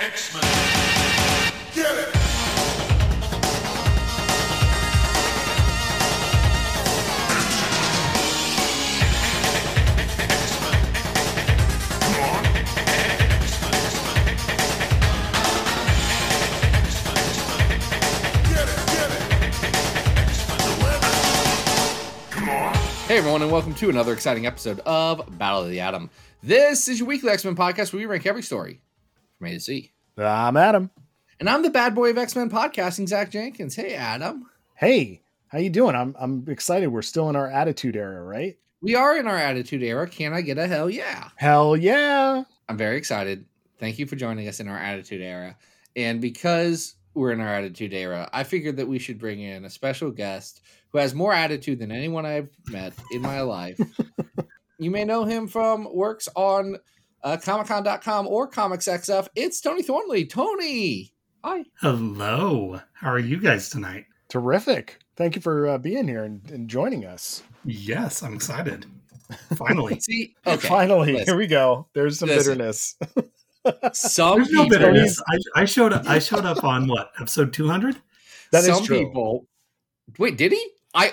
X-Men. Get it! Hey everyone, and welcome to another exciting episode of Battle of the Atom. This is your weekly X Men podcast where we rank every story from A to Z. I'm Adam. And I'm the bad boy of X Men podcasting, Zach Jenkins. Hey Adam, Hey, how you doing? I'm I'm excited. We're still in our attitude era, right? we are in our Attitude era. Can I get a hell yeah? Hell yeah. I'm very excited. Thank you for joining us in our Attitude era. And because we're in our Attitude era, I figured that we should bring in a special guest who has more attitude than anyone I've met in my life. you may know him from works on uh, ComicCon.com or ComicsXF. It's Tony Thornley. Tony, hi. Hello. How are you guys tonight? Terrific. Thank you for uh, being here and, and joining us. Yes, I'm excited. Finally. See, okay. Finally, listen. here we go. There's some Listen. bitterness. Some There's no bitterness. I, I showed up. I showed up on what episode 200? That is some true. people. Wait, did he? I.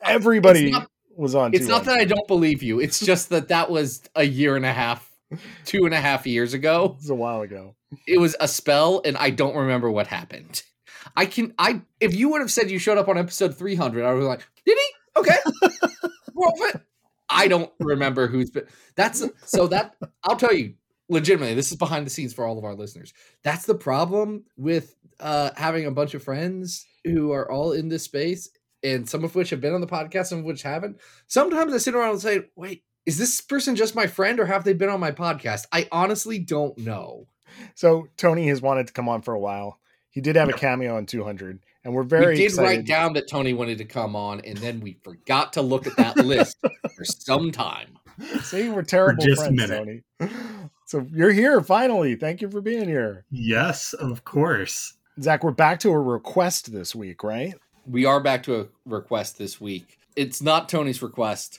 Everybody not- was on. It's not that I don't believe you. It's just that that was a year and a half, two and a half years ago. It was a while ago. It was a spell, and I don't remember what happened. I can. I if you would have said you showed up on episode three hundred, I was like, did he? Okay, I don't remember who's been. That's so that I'll tell you legitimately. This is behind the scenes for all of our listeners. That's the problem with uh having a bunch of friends who are all in this space, and some of which have been on the podcast, some of which haven't. Sometimes I sit around and say, wait. Is this person just my friend or have they been on my podcast? I honestly don't know. So Tony has wanted to come on for a while. He did have a cameo on 200, and we're very we did excited. write down that Tony wanted to come on, and then we forgot to look at that list for some time. See, we're terrible just friends, minute. Tony. So you're here finally. Thank you for being here, Yes, of course. Zach. We're back to a request this week, right? We are back to a request this week. It's not Tony's request.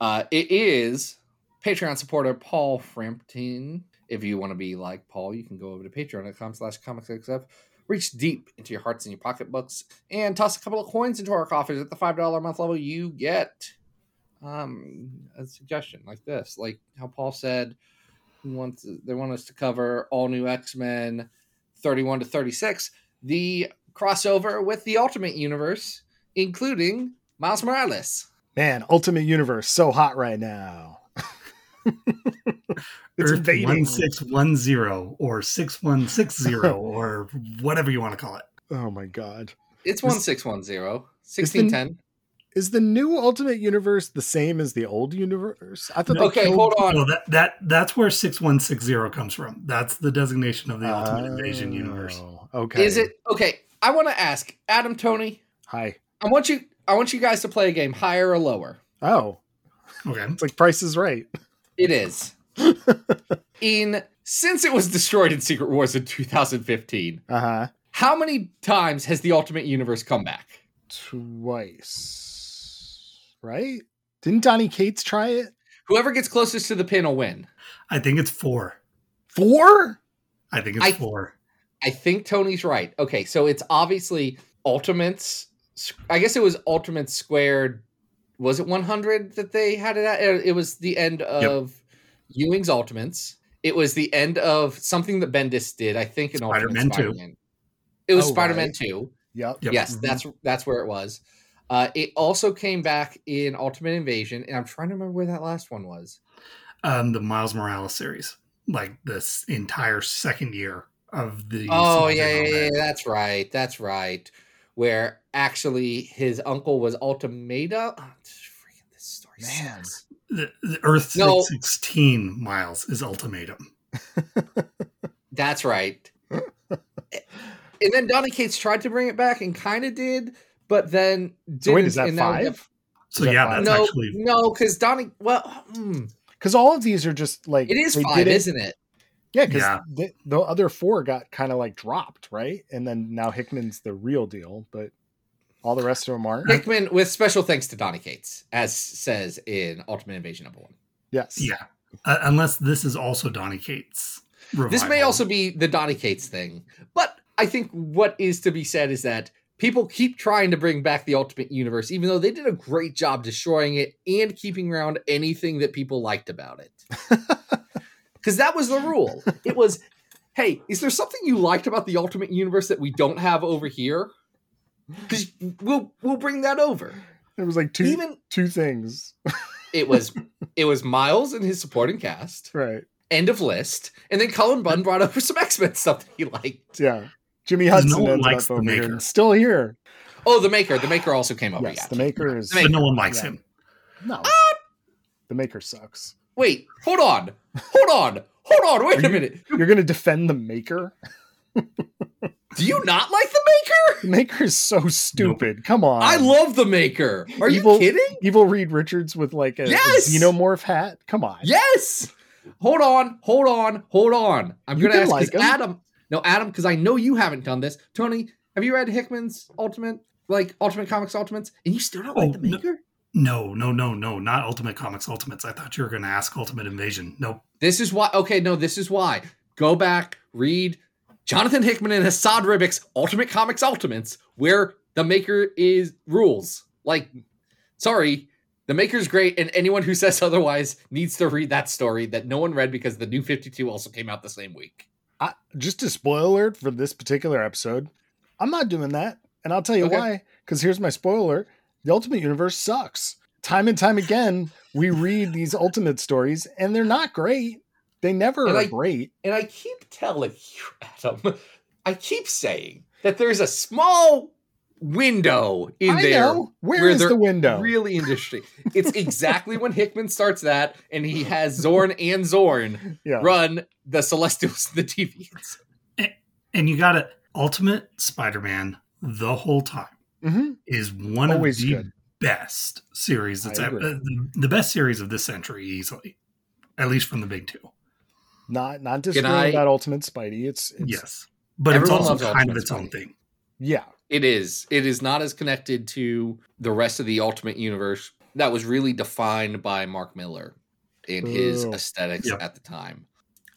Uh, it is Patreon supporter Paul Frampton. If you want to be like Paul, you can go over to patreon.com slash comicsxf. Reach deep into your hearts and your pocketbooks and toss a couple of coins into our coffers at the $5 a month level. You get um, a suggestion like this, like how Paul said, he wants they want us to cover all new X Men 31 to 36, the crossover with the Ultimate Universe, including Miles Morales. Man, Ultimate Universe so hot right now. it's Earth invading. 1610 or 6160 or whatever you want to call it. Oh my god. It's Is- 1610, 1610. Is the new Ultimate Universe the same as the old universe? I thought they Okay, killed- hold on. No, that, that that's where 6160 comes from. That's the designation of the Ultimate Invasion universe. Oh, Okay. Is it okay? I want to ask Adam Tony. Hi. I want you. I want you guys to play a game higher or lower. Oh, Okay. it's like Price is Right. It is in since it was destroyed in Secret Wars in 2015. Uh huh. How many times has the Ultimate Universe come back? Twice. Right? Didn't Donny Cates try it? Whoever gets closest to the pin will win. I think it's four. Four? I think it's I- four. I think Tony's right. Okay, so it's obviously Ultimates. I guess it was Ultimate squared. Was it 100 that they had it at? It was the end of Ewing's Ultimates. It was the end of something that Bendis did. I think in Ultimate Spider-Man 2. Spider-Man. It was Oh, Spider-Man right. 2. Yep. Yep. Yes, Mhm. that's that's where it was. Uh, it also came back in Ultimate Invasion, and I'm trying to remember where that last one was. Um, the Miles Morales series, like this entire second year of the. Oh yeah, yeah, yeah, that's right, that's right. Where actually his uncle was Ultimatum. Oh, freaking this story Man. sucks. The, the Earth No. 16 miles is ultimatum. That's right. and then Donny Cates tried to bring it back and kind of did, but then didn't. So wait, is that and five? have- So that yeah, five? that's no, actually no, because Donny. Well, hmm, Because all of these are just like it is five, did it, isn't it? Yeah, because Yeah. the, the other four got kind of like dropped, right? And then now Hickman's the real deal, but all the rest of them aren't. Hickman, with special thanks to Donny Cates, as says in Ultimate Invasion number one. Yes. yeah. Uh, unless this is also Donny Cates. This may also be the Donny Cates thing, but I think what is to be said is that people keep trying to bring back the Ultimate Universe, even though they did a great job destroying it and keeping around anything that people liked about it. Because that was the rule. It was, hey, is there something you liked about the Ultimate Universe that we don't have over here? Because we'll we'll bring that over. There was like two Even two things. it was it was Miles and his supporting cast. Right. End of list. And then Cullen Bunn brought over some X Men stuff that he liked. Yeah. Jimmy Hudson no one ends likes up the over here Maker. and still here. Oh, the Maker. The Maker also came over. yes, yeah. the maker is The but no one likes Yeah. him. no. the maker sucks. Wait, hold on. Hold on. Hold on. Wait Are a you- minute. You're gonna defend the maker? Do you not like the Maker? The maker is so stupid. Come on. I love the Maker. Are Evil- you kidding? Evil Reed Richards with like a, a Yes! xenomorph hat. Come on. Yes. Hold on. Hold on. Hold on. I'm You going to ask like 'cause him. Adam. No, Adam, because I know you haven't done this. Tony, have you read Hickman's Ultimate, like Ultimate Comics Ultimates, and you still don't Oh, like the no. Maker? No, no, no, no, not Ultimate Comics Ultimates. I thought you were going to ask Ultimate Invasion. Nope. This is why. Okay, no, this is why. Go back, read Jonathan Hickman and Esad Ribić's Ultimate Comics Ultimates, where the Maker is rules. Like, sorry, the Maker's great, and anyone who says otherwise needs to read that story that no one read because the New Fifty Two also came out the same week. I, just a spoiler for this particular episode. I'm not doing that, and I'll tell you Okay. why. Because here's my spoiler: the Ultimate Universe sucks. Time and time again, we read these Ultimate stories, and they're not great. They never And are I- great. And I keep telling you, Adam, I keep saying that there's a small window in I there know. where Where is the window? really interesting. It's exactly when Hickman starts that, and he has Zorn and Zorn yeah. run the Celestials and the Deviants. And you got it. Ultimate Spider Man the whole time hmm is one Always of the good. best series that's I ever, uh, the, the best series of this century, easily. At least from the big two. Not not disagreeing about Ultimate Spidey. It's, it's yes. But it's also kind Ultimate of its own thing. yeah. It is. It is not as connected to the rest of the Ultimate Universe that was really defined by Mark Millar and his Ooh. aesthetics Yep. at the time.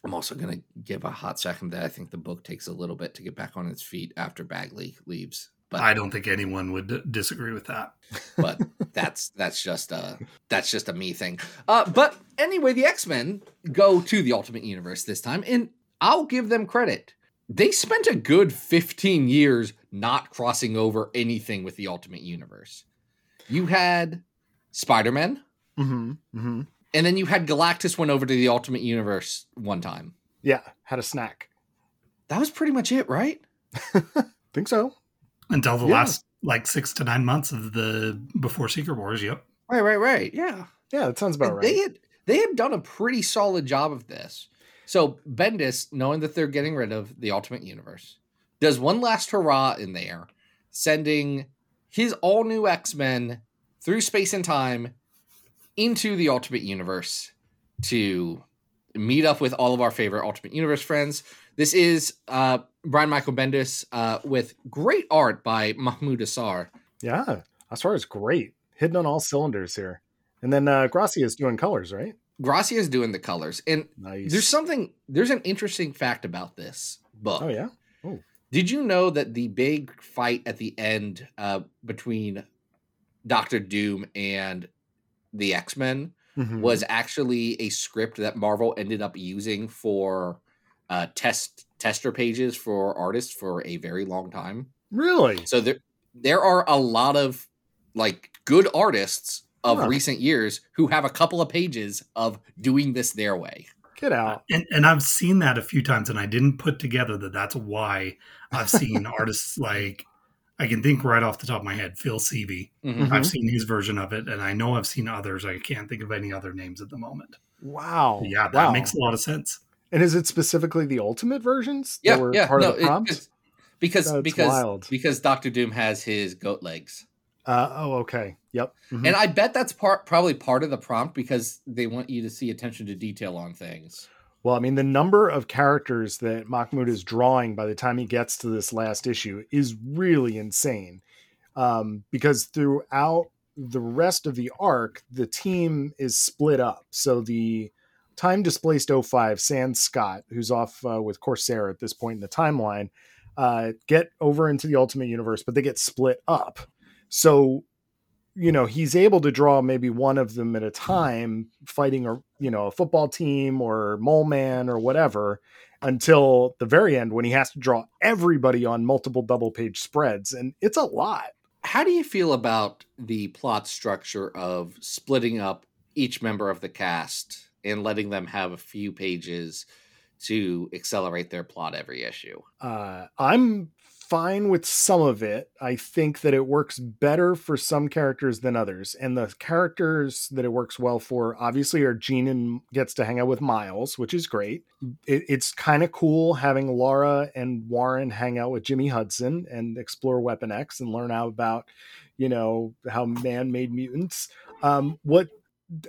I'm also going to give a hot second that I think the book takes a little bit to get back on its feet after Bagley leaves. But I don't think anyone would disagree with that. but that's that's just a that's just a me thing. Uh, but anyway, the X Men go to the Ultimate Universe this time, and I'll give them credit. They spent a good 15 years not crossing over anything with the Ultimate Universe. You had Spider Man, hmm hmm and then you had Galactus went over to the Ultimate Universe one time. Yeah. Had a snack. That was pretty much it, right? Think so. Until the Yeah. last like six to nine months of the before Secret Wars. Yep. Right, right, right. Yeah. Yeah, that sounds about And right. They had they had done a pretty solid job of this. So Bendis, knowing that they're getting rid of the Ultimate Universe, does one last hurrah in there, sending his all new X Men through space and time into the Ultimate Universe to meet up with all of our favorite Ultimate Universe friends. This is uh, Brian Michael Bendis uh, with great art by Mahmud Asrar. Yeah, as is great, hitting on all cylinders here. And then uh, Gracia is doing colors, right? Gracia is doing the colors, and Nice. There's something. There's an interesting fact about this book. Oh yeah. Oh. Did you know that the big fight at the end uh, between Doctor Doom and the X Men Mhm. was actually a script that Marvel ended up using for uh, test tester pages for artists for a very long time. really So there there are a lot of like good artists of Huh. recent years who have a couple of pages of doing this their way. get out. And and I've seen that a few times, and I didn't put together that that's why I've seen artists like I can think right off the top of my head, Phil Sevy. Mhm. I've seen his version of it, and I know I've seen others. I can't think of any other names at the moment. Wow. yeah, that wow. makes a lot of sense. And is it specifically the ultimate versions that Yeah, were yeah, part no, of the prompt? because That's because wild. because Doctor Doom has his goat legs, Uh, oh, okay. Yep. Mhm. and I bet that's part probably part of the prompt because they want you to see attention to detail on things. Well, I mean, the number of characters that Mahmud is drawing by the time he gets to this last issue is really insane. Um, because throughout the rest of the arc, the team is split up. So the time displaced 05, Sans Scott, who's off uh, with Corsair at this point in the timeline, uh, get over into the Ultimate Universe, but they get split up. So, you know, he's able to draw maybe one of them at a time, fighting a you know a football team or Mole Man or whatever, until the very end when he has to draw everybody on multiple double page spreads, and it's a lot. How do you feel about the plot structure of splitting up each member of the cast and letting them have a few pages to accelerate their plot every issue? Uh, I'm fine with some of it. I think that it works better for some characters than others. And the characters that it works well for, obviously, are Jean and gets to hang out with Miles, which is great. It, it's kind of cool having Laura and Warren hang out with Jimmy Hudson and explore Weapon X and learn out about, you know, how man made mutants. Um, what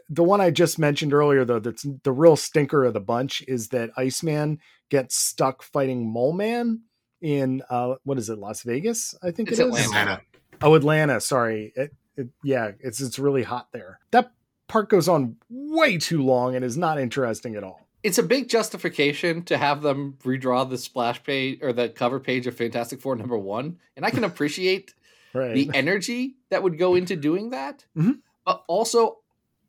the one I just mentioned earlier, though, that's the real stinker of the bunch is that Iceman gets stuck fighting Mole Man in uh, what is it, Las Vegas? I think It's it is. Atlanta. Atlanta. Oh, Atlanta. Sorry. It, it, yeah, it's it's really hot there. That part goes on way too long and is not interesting at all. It's a big justification to have them redraw the splash page or the cover page of Fantastic Four number one. And I can appreciate Right. the energy that would go into doing that. Mhm. But also,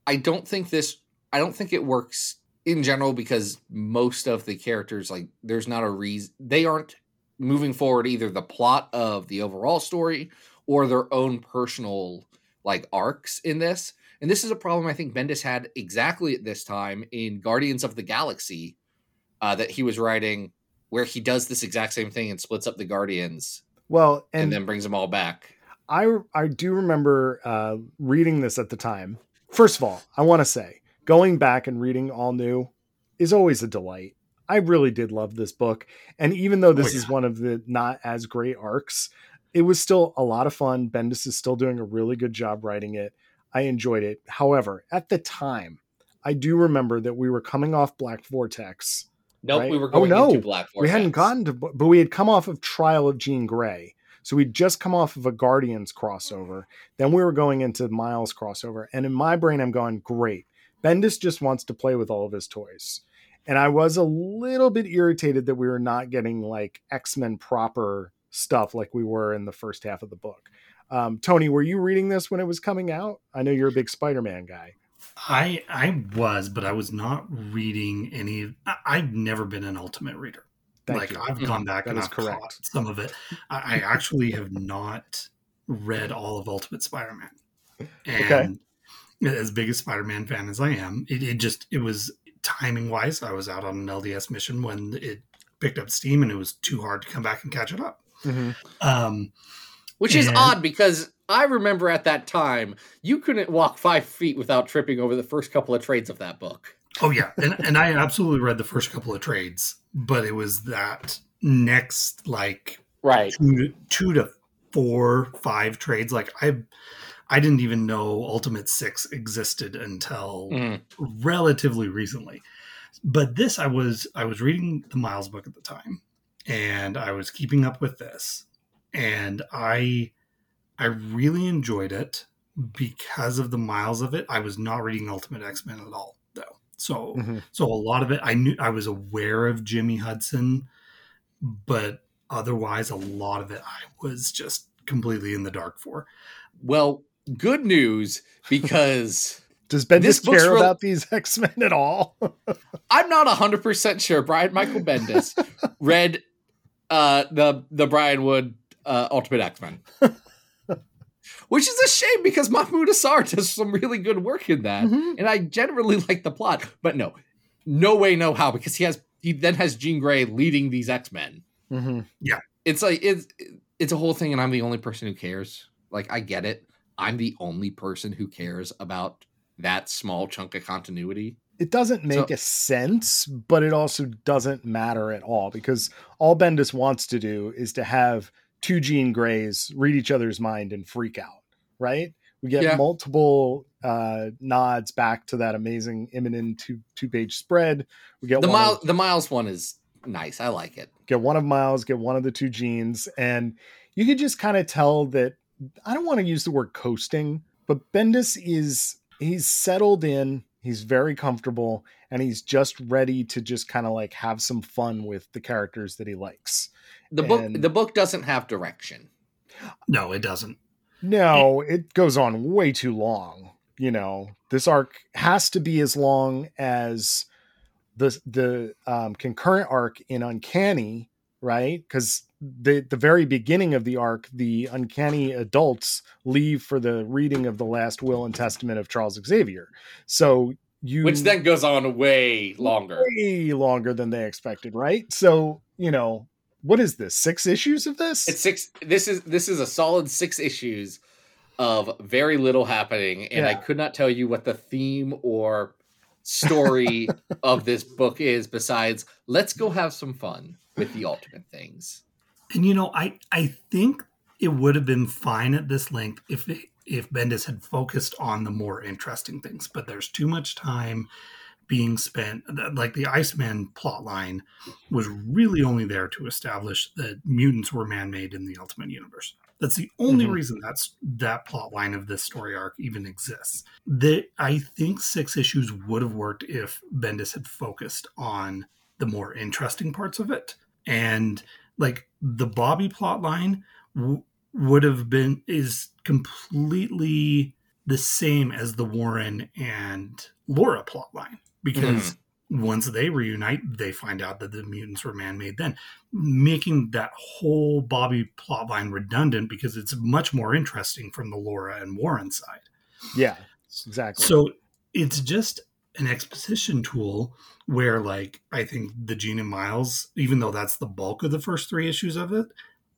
I don't think this, I don't think it works in general because most of the characters, like, there's not a reason, they aren't moving forward either the plot of the overall story or their own personal, like, arcs in this. And this is a problem I think Bendis had exactly at this time in Guardians of the Galaxy uh, that he was writing, where he does this exact same thing and splits up the Guardians well, and, and, then brings them all back. I I do remember uh, reading this at the time. First of all, I want to say going back and reading all new is always a delight. I really did love this book, and even though oh, this Oh, is one of the not as great arcs, it was still a lot of fun. Bendis is still doing a really good job writing it. I enjoyed it. However, at the time, I do remember that we were coming off Black Vortex. Nope, Right? we were Oh, no. into Black Vortex. We hadn't gotten to, but we had come off of Trial of Jean Grey. So we'd just come off of a Guardians crossover. Then we were going into Miles crossover. And in my brain, I'm going, great. Bendis just wants to play with all of his toys. And I was a little bit irritated that we were not getting like X Men proper stuff like we were in the first half of the book. Um, Tony, were you reading this when it was coming out? I know you're a big Spider Man guy. I I was, but I was not reading any. I, I've never been an Ultimate reader. Thank like you. I've Mhm. gone back That and is I've correct. caught some of it. I, I actually have not read all of Ultimate Spider-Man. And as big a Spider-Man fan as I am, it, it just it was timing wise. I was out on an LDS mission when it picked up steam, and it was too hard to come back and catch it up. Mhm. Um, Which is odd because I remember at that time you couldn't walk five feet without tripping over the first couple of trades of that book. Oh yeah, and and I absolutely read the first couple of trades, but it was that next like Right. two to, two to four, five trades. Like I, I didn't even know Ultimate Six existed until Mhm. relatively recently. But this, I was I was reading the Miles book at the time, and I was keeping up with this, and I, I really enjoyed it because of the Miles of it. I was not reading Ultimate X Men at all. So Mhm. so a lot of it, I knew I was aware of Jimmy Hudson, but otherwise, a lot of it, I was just completely in the dark for. Well, good news because Does Bendis This care real- about these X Men at all? I'm not 100% sure Brian Michael Bendis read uh, the the Brian Wood uh, Ultimate X-Men. Which is a shame because Mahmud Asrar does some really good work in that. Mhm. And I generally like the plot. But no, no way, no how, because he has he then has Jean Grey leading these X-Men. Mhm. Yeah, it's like it's it's a whole thing, and I'm the only person who cares. Like, I get it. I'm the only person who cares about that small chunk of continuity. it doesn't make So- a sense, but it also doesn't matter at all because all Bendis wants to do is to have two Jean Greys read each other's mind and freak out, right? We get Yeah. multiple uh, nods back to that amazing Immonen two two page spread. We get The Miles the Miles one is nice. I like it. get one of Miles, get one of the two Jeans, and you could just kind of tell that I don't want to use the word coasting, but Bendis is he's settled in. He's very comfortable and he's just ready to just kind of like have some fun with the characters that he likes. The book And- the book doesn't have direction. No, it doesn't. No, it goes on way too long. You know, this arc has to be as long as the the um, concurrent arc in Uncanny, right? Because the the very beginning of the arc, the Uncanny adults leave for the reading of the last will and testament of Charles Xavier. So you Which then goes on way longer. way longer than they expected, right? So you know, what is this? Six issues of this? It's six this is this is a solid six issues of very little happening, and I could not tell you what the theme or story of this book is besides let's go have some fun with the ultimate things. And you know, I I think it would have been fine at this length if it, if Bendis had focused on the more interesting things. But there's too much time being spent. Like the Iceman plot line was really only there to establish that mutants were man-made in the Ultimate Universe. That's the only Mhm. reason that's that plot line of this story arc even exists. The I think six issues would have worked if Bendis had focused on the more interesting parts of it and like the Bobby plot line w- would have been is completely the same as the Warren and Laura plot line because hmm. once they reunite, they find out that the mutants were man-made. Then making that whole Bobby plotline redundant because it's much more interesting from the Laura and Warren side. yeah, exactly. So it's just an exposition tool where, like, I think the Jean and Miles, even though that's the bulk of the first three issues of it,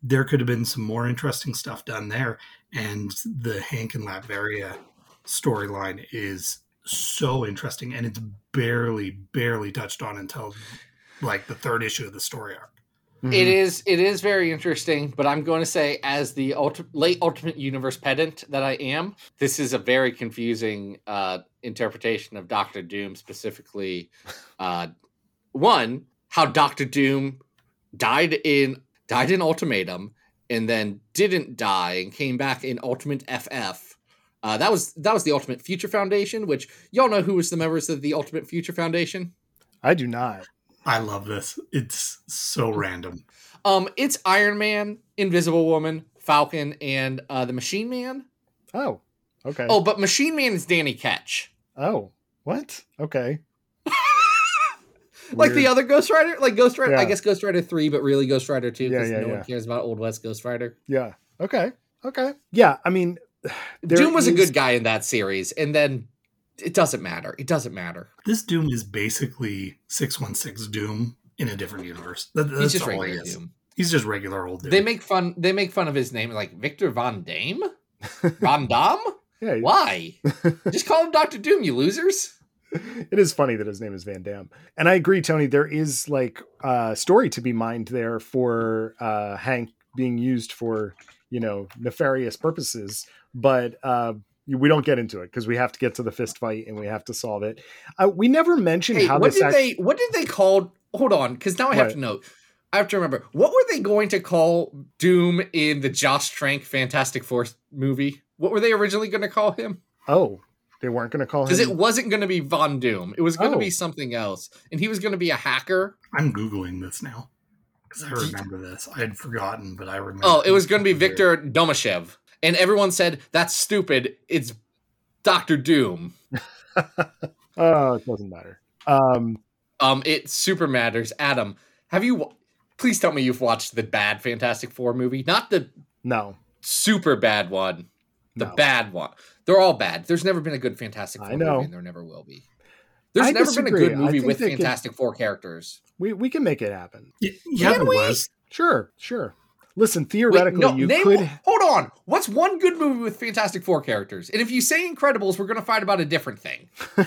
there could have been some more interesting stuff done there. And the Hank and Latveria storyline is so interesting, and it's barely, barely touched on until like the third issue of the story arc. Mhm. It is it is very interesting, but I'm going to say as the ulti- late Ultimate Universe pedant that I am, this is a very confusing uh, interpretation of Doctor Doom, specifically uh, one how Doctor Doom died in died in Ultimatum and then didn't die and came back in Ultimate FF. Uh, that was that was the Ultimate Future Foundation, which y'all know who was the members of the Ultimate Future Foundation. I do not. I love this. It's so random. Um, it's Iron Man, Invisible Woman, Falcon, and uh, the Machine Man. Oh, okay. Oh, but Machine Man is Danny Ketch, Oh, what? Okay. Like the other Ghost Rider, like Ghost Rider. I guess Ghost Rider three, but really Ghost Rider two because yeah, no yeah. one cares about Old West Ghost Rider. Yeah. Okay. Okay. Yeah. I mean, Doom was a good guy in that series, and then it doesn't matter. It doesn't matter. This Doom is basically 616 Doom in a different universe. That, that's He's just all he regular is. Doom. He's just regular old Doom. They make fun. They make fun of his name, like Victor Von Dame, Von Dam. Yeah. Why? just call him Doctor Doom, you losers. it is funny that his name is Van Damme. And I agree, Tony, there is like a story to be mined there for uh, Hank being used for, you know, nefarious purposes. But uh, we don't get into it because we have to get to the fist fight and we have to solve it. Uh, we never mentioned Hey, how what this did act- they? What did they call? Hold on, because now I have to know. I have to remember. What were they going to call Doom in the Josh Trank Fantastic Four movie? What were they originally going to call him? Oh, they weren't going to call him. Because it wasn't going to be Von Doom. It was going to Oh. be something else, and he was going to be a hacker. I'm Googling this now because I remember this. I had forgotten, but I remember. Oh, it was going to be Victor Domashev, and everyone said that's stupid. It's Doctor Doom. oh, it doesn't matter. Um, Um, it super matters. Adam, have you? Please tell me you've watched the bad Fantastic Four movie, not the no, super bad one. The No. bad one. They're all bad. There's never been a good Fantastic I Four know. movie, and there never will be. There's I never disagree. been a good movie with they could- Fantastic Four characters. we, we can make it happen. Yeah, yeah Can we? was. Sure, sure. Listen, Wait, theoretically, no, you name, could. hold on. What's one good movie with Fantastic Four characters? And if you say Incredibles, we're going to fight about a different thing.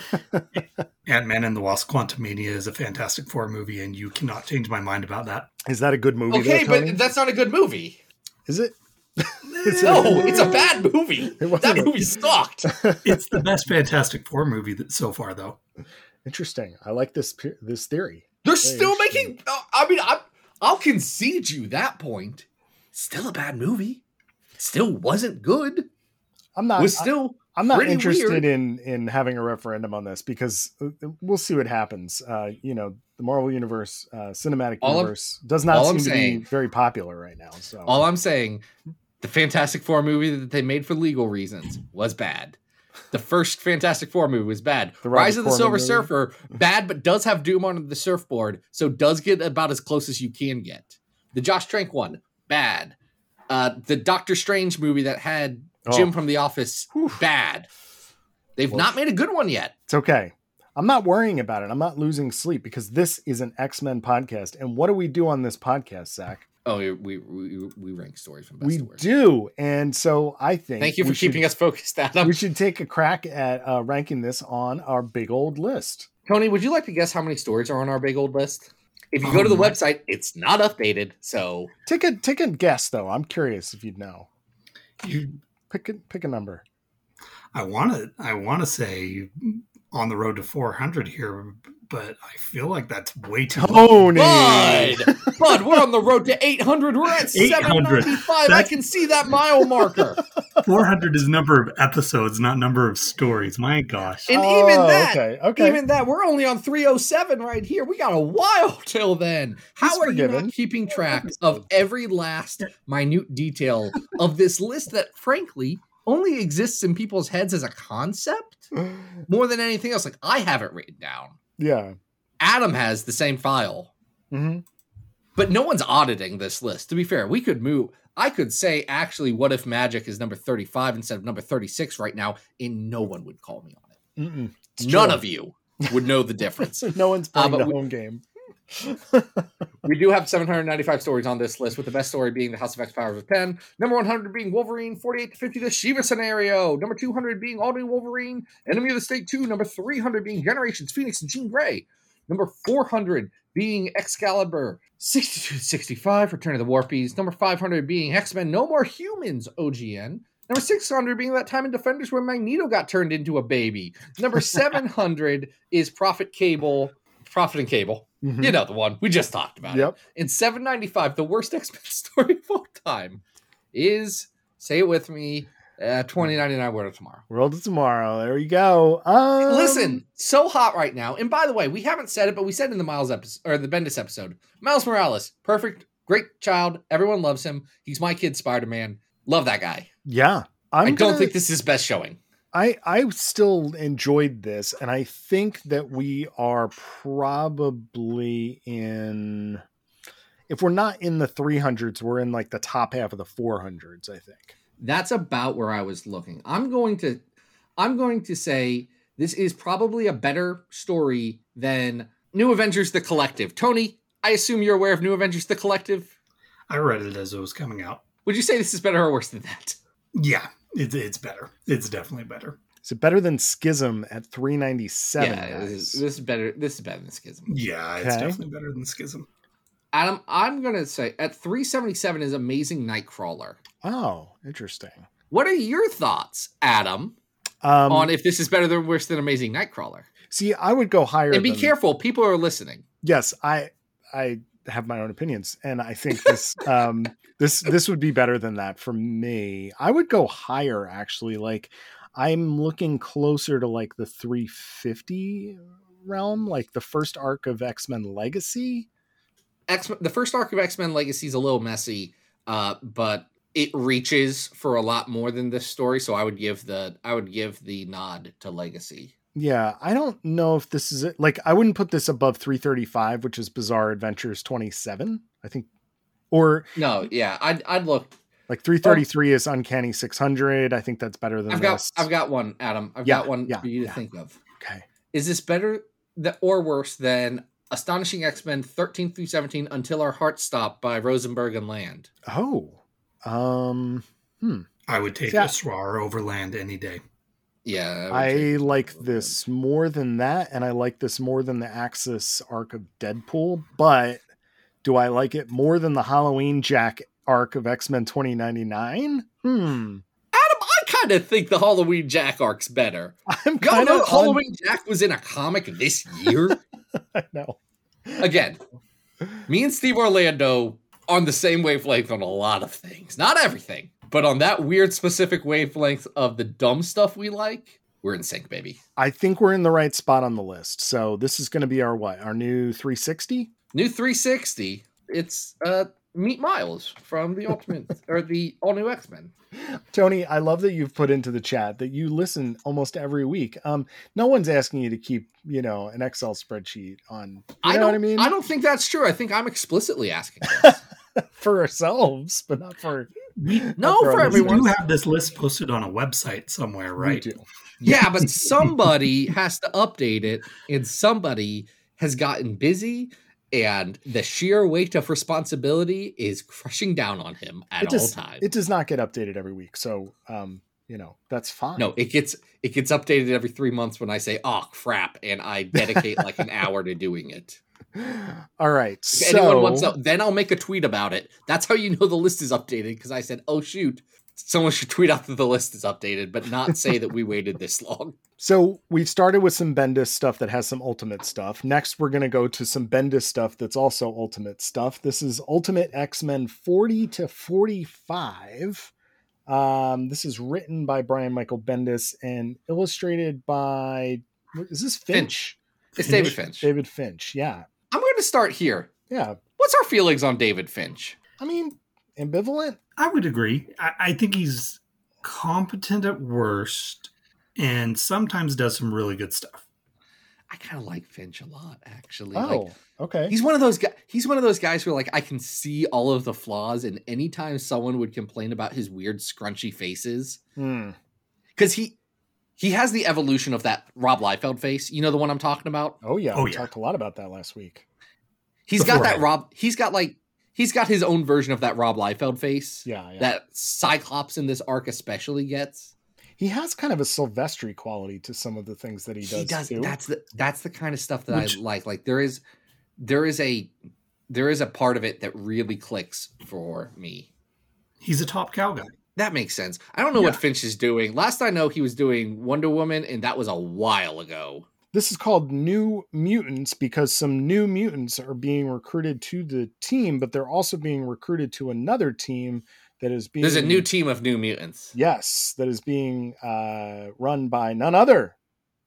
Ant Man and the Wasp: Quantumania is a Fantastic Four movie, and you cannot change my mind about that. Is that a good movie? Okay, though, Tony? but that's not a good movie. is it? It's No, a- it's a bad movie. That a- movie sucked. It's the best Fantastic Four movie that, so far, though. Interesting. I like this this theory. They're Very still making. uh, I mean, I, I'll concede you that point. Still a bad movie. Still wasn't good. I'm not. was still I'm not Pretty interested weird. in in having a referendum on this because uh, we'll see what happens. Uh, you know, the Marvel universe, uh, cinematic All I'm- universe, does not seem I'm to saying- be very popular right now. So All I'm saying, the Fantastic Four movie that they made for legal reasons was bad. The first Fantastic Four movie was bad. The Roger Rise of the Silver movie? Surfer, bad, but does have Doom on the surfboard, so does get about as close as you can get. The Josh Trank one, bad. Uh, the Doctor Strange movie that had Jim Oh. from The Office, Whew. bad. They've not made a good one yet. it's okay. I'm not worrying about it. I'm not losing sleep because this is an X Men podcast. And what do we do on this podcast, Zach? Oh, we we, we, we rank stories from best We to worst. do, and so I think Thank you for we should- keeping us focused, Adam. We should take a crack at uh, ranking this on our big old list. Tony, would you like to guess how many stories are on our big old list? If you Oh go to the my- website, it's not updated. So Take a take a guess though. I'm curious if you'd know. You, Pick a pick a number. I want to. I want to say on the road to 400 here, but I feel like that's way too. low. Tony. Bud, Bud, we're on the road to 800. We're at 800. 795. I can see that mile marker. 400 is number of episodes, not number of stories. My gosh. And even Oh, that, Okay. Okay. even that, we're only on 307 right here. We got a while till then. How He's are you not keeping track of every last minute detail of this list that, frankly, only exists in people's heads as a concept more than anything else? Like, I have it written down. Yeah. Adam has the same file. hmm But no one's auditing this list. To be fair, we could move. I could say, actually, what if Magic is number 35 instead of number 36 right now, and no one would call me on it. None true. of you would know the difference. no one's Uh, playing but the we- home game. we do have 795 stories on this list, with the best story being the House of X Powers of 10. Number 100 being Wolverine 48 to 50, the Shiva scenario. Number 200 being All New Wolverine, Enemy of the State 2. Number 300 being Generations, Phoenix, and Jean Grey. Number 400 being Excalibur 62 to 65, Return of the Warpies. Number 500 being X Men No More Humans, OGN. Number 600 being that time in Defenders where Magneto got turned into a baby. Number 700 is Prophet Cable, Prophet and Cable. Mhm. You know the one we just talked about. it. Yep. In 795, the worst X Men story of all time is say it with me. Uh, 2099 World of Tomorrow. World of Tomorrow. There you go. Um, Listen, so hot right now. And by the way, we haven't said it, but we said in the Miles episode or the Bendis episode. Miles Morales, perfect, great child. Everyone loves him. He's my kid, Spider Man. Love that guy. Yeah. I'm I'm do not gonna- think this is best showing. I I still enjoyed this, and I think that we are probably in. If we're not in the 300s, we're in like the top half of the 400s. I think. That's about where I was looking. I'm going to I'm going to say this is probably a better story than New Avengers the Collective. Tony, I assume you're aware of New Avengers the Collective. I read it as it was coming out. Would you say this is better or worse than that? Yeah, it's it's better. It's definitely better. Is it better than Schism at 397? yeah, this is, this is better. This is better than Schism. Yeah, it's Okay. definitely better than Schism. Adam, I'm gonna say at 377 is Amazing Nightcrawler. Oh, interesting. What are your thoughts, Adam, Um, on if this is better than worse than Amazing Nightcrawler? see, I would go higher. And be than- careful, people are listening. Yes, I I have my own opinions, and I think this um this this would be better than that for me. I would go higher actually. Like I'm looking closer to like the 350 realm, like the first arc of X Men Legacy. X the first arc of X Men Legacy is a little messy, uh, but it reaches for a lot more than this story. So I would give the I would give the nod to Legacy. Yeah, I don't know if this is it. Like, I wouldn't put this above 335, which is Bizarre Adventures 27. I think, or No, yeah, I'd I'd look. like 333 is Uncanny 600. I think that's better than I've got this. I've got one, Adam. I've Yeah, got one yeah, for you to yeah. think of. okay. Is this better th- or worse than Astonishing X Men 13 through 17 Until Our Hearts Stop by Rosenberg and Land? Oh, um, I would take Yeah. a Swar Overland any day. Yeah, would I like this more than that, and I like this more than the Axis arc of Deadpool. But do I like it more than the Halloween Jack arc of X Men 2099? Hmm. Adam, I kind of think the Halloween Jack arc's better. I'm kind of Halloween Jack was in a comic this year. I know. Again, me and Steve Orlando on the same wavelength on a lot of things. Not everything, but on that weird specific wavelength of the dumb stuff we like, we're in sync, baby. I think we're in the right spot on the list. So this is going to be our what? Our new 360? New 360. It's uh Meet Miles from the Ultimate or the All New X Men. Tony, I love that you've put into the chat that you listen almost every week. Um, no one's asking you to keep, you know, an Excel spreadsheet on. You I know don't. what I mean? I don't think that's true. I think I'm explicitly asking. This. for ourselves, but not for We, No, for for we everyone. do have this list posted on a website somewhere, we right? do. Yeah, but somebody has to update it, and somebody has gotten busy, and the sheer weight of responsibility is crushing down on him at It all just times. it does not get updated every week, so um, you know that's fine. no, it gets it gets updated every three months when I say "oh crap" and I dedicate like an hour to doing it. All right, If so anyone wants to, then I'll make a tweet about it. That's how you know the list is updated because I said, "Oh shoot." Someone should tweet out that the list is updated, but not say that we waited this long. So we've started with some Bendis stuff that has some Ultimate stuff. Next, we're going to go to some Bendis stuff that's also Ultimate stuff. This is Ultimate X Men 40 to 45. Um, this is written by Brian Michael Bendis and illustrated by is this Finch? It's David Finch. David Finch. Yeah, I'm going to start here. yeah. What's our feelings on David Finch? I mean, ambivalent. I would agree. I, I think he's competent at worst and sometimes does some really good stuff. I kind of like Finch a lot, actually. Oh, Like, okay. he's one of those guys. He's one of those guys who, like, I can see all of the flaws, and anytime someone would complain about his weird, scrunchy faces, Hmm. because he he has the evolution of that Rob Liefeld face. You know the one I'm talking about. Oh yeah, Oh, we yeah. talked a lot about that last week. He's got that Beforehand. Rob. He's got like he's got his own version of that Rob Liefeld face. Yeah, yeah. That Cyclops in this arc especially gets. he has kind of a Silvestri quality to some of the things that he does. he does too. that's the that's the kind of stuff that Which- i like like there is there is a there is a part of it that really clicks for me He's a top cow guy. that makes sense i don't know what finch is doing last i know he was doing wonder woman and that was a while ago This is called New Mutants because some new mutants are being recruited to the team, but they're also being recruited to another team that is being there's a new team of new mutants yes that is being uh, run by none other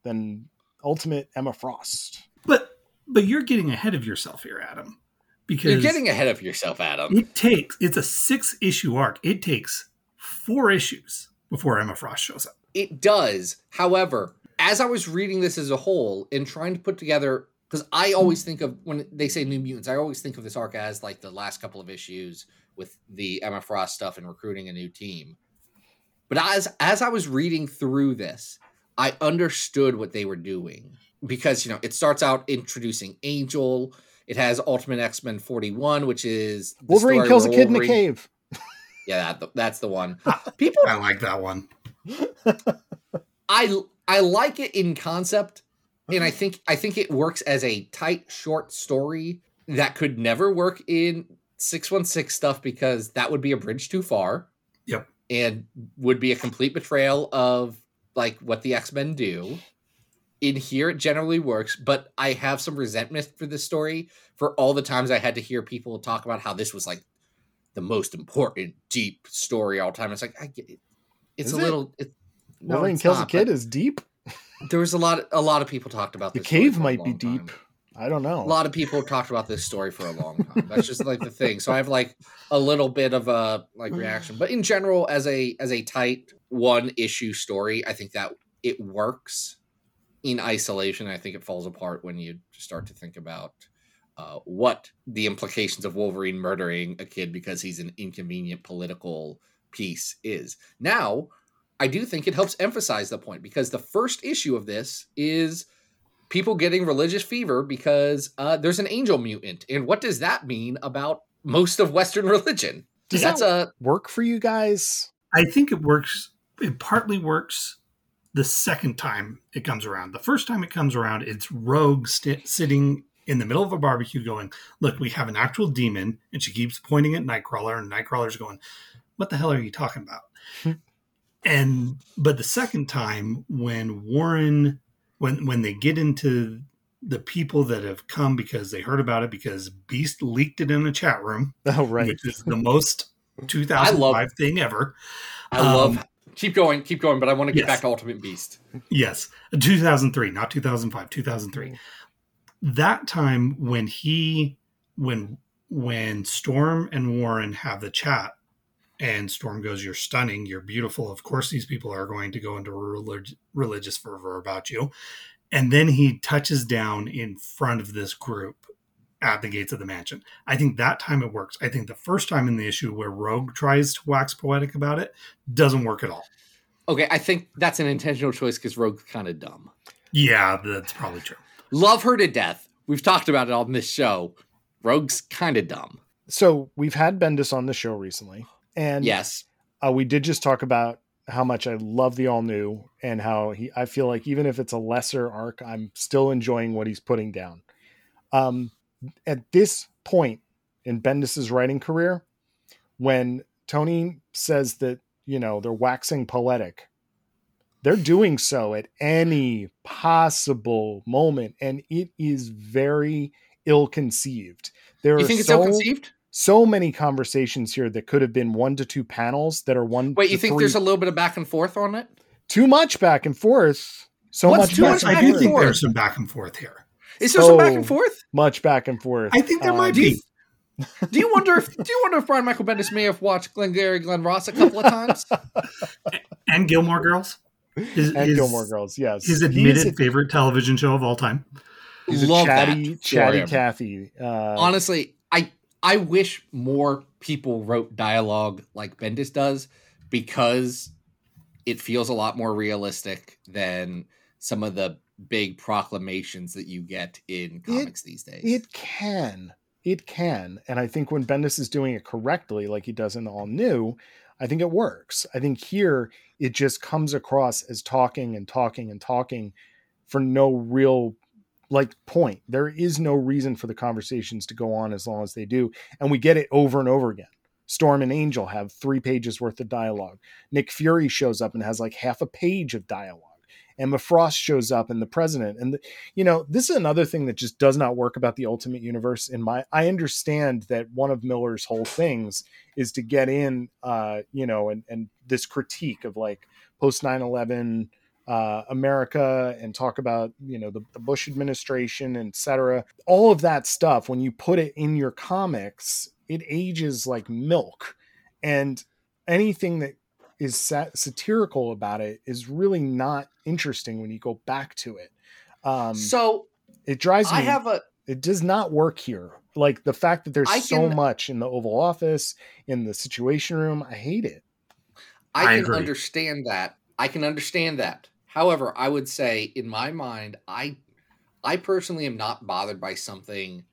than Ultimate Emma Frost. But but you're getting ahead of yourself here, Adam. Because you're getting ahead of yourself adam it takes it's a six issue arc. It takes four issues before Emma Frost shows up. It does. However, as I was reading this as a whole and trying to put together, because I hmm. always think of when they say New Mutants, I always think of this arc as like the last couple of issues with the Emma Frost stuff and recruiting a new team. But as as I was reading through this, I understood what they were doing because you know it starts out introducing Angel. It has Ultimate X Men forty one, which is the Wolverine story kills a where kid in a cave. Yeah, that, that's the one. People I like that one. I I like it in concept, and I mm-hmm. think I think it works as a tight, short story that could never work in six one six stuff because that would be a bridge too far. Yep. and would be a complete betrayal of like what the X Men do. In here, it generally works, but I have some resentment for this story for all the times I had to hear people talk about how this was like the most important, deep story all time. It's like I get it. It's Is a it? little. It, no, Wolverine kills not, a kid is deep. there was a lot a lot of people talked about The this cave might be time. deep. I don't know. a lot of people talked about this story for a long time that's just like the thing so i have like a little bit of a like reaction but in general as a as a tight one issue story i think that it works in isolation i think it falls apart when you start to think about uh, what the implications of wolverine murdering a kid because he's an inconvenient political piece is now i do think it helps emphasize the point because the first issue of this is people getting religious fever because uh, there's an angel mutant. And what does that mean about most of Western religion? Does That's that a work for you guys? I think it works. It partly works the second time it comes around. The first time it comes around, it's Rogue st- sitting in the middle of a barbecue going, Look, we have an actual demon. And she keeps pointing at Nightcrawler, and Nightcrawler's going, What the hell are you talking about? And, but the second time, when Warren, when, when they get into the people that have come because they heard about it because Beast leaked it in a chat room, Oh right. which is the most 2005 thing ever. I love. Um, keep going, keep going, but I want to get yes. back to Ultimate Beast. Yes, 2003, not 2005, 2003. That time when he when when Storm and Warren have the chat and Storm goes, "You're stunning, you're beautiful. Of course these people are going to go into relig- religious fervor about you." And then he touches down in front of this group at the gates of the mansion. I think that time it works. I think the first time in the issue where Rogue tries to wax poetic about it doesn't work at all. Okay, I think that's an intentional choice because Rogue's kind of dumb. Yeah, that's probably true. Love her to death. We've talked about it on this show. Rogue's kind of dumb. So we've had Bendis on the show recently, and Yes. uh, we did just talk about how much I love the all new and how he. I feel like even if it's a lesser arc, I'm still enjoying what he's putting down. Um, at this point in Bendis's writing career, when Tony says that you know they're waxing poetic, they're doing so at any possible moment, and it is very ill conceived. There You think it's so, ill-conceived? So many conversations here that could have been one to two panels that are one. Wait, you think three- there's a little bit of back and forth on it? too much back and forth? So What's much too back much and I do think forth? there's some back and forth here. Is there some back and forth? much back and forth. I think there Um, might be. do you wonder if do you wonder if Brian Michael Bendis may have watched Glengarry Glen Ross a couple of times? And Gilmore Girls. His, and his- Gilmore Girls. Yes, His admitted a- favorite television show of all time. He's a Love chatty, that chatty him. Cathy. Uh, Honestly, I wish more people wrote dialogue like Bendis does because it feels a lot more realistic than some of the big proclamations that you get in comics these days. it can, it can, and I think when Bendis is doing it correctly, like he does in All New, I think it works. I think here it just comes across as talking and talking and talking for no real like point. There is no reason for the conversations to go on as long as they do, and we get it over and over again. Storm and Angel have three pages worth of dialogue. Nick Fury shows up and has like half a page of dialogue. Emma Frost shows up and the president. And, the, you know, this is another thing that just does not work about the Ultimate Universe. In my, I understand that one of Millar's whole things is to get in, uh, you know, and, and this critique of like post 9 11 uh, America and talk about, you know, the, the Bush administration, etc. All of that stuff, when you put it in your comics, it ages like milk. And anything that is sat- satirical about it is really not interesting when you go back to it. Um, so it drives me. I have a it does not work here. Like the fact that there's I so can- much in the Oval Office, in the Situation Room, I hate it. I, I can agree. understand that. I can understand that. However, I would say in my mind, I I personally am not bothered by something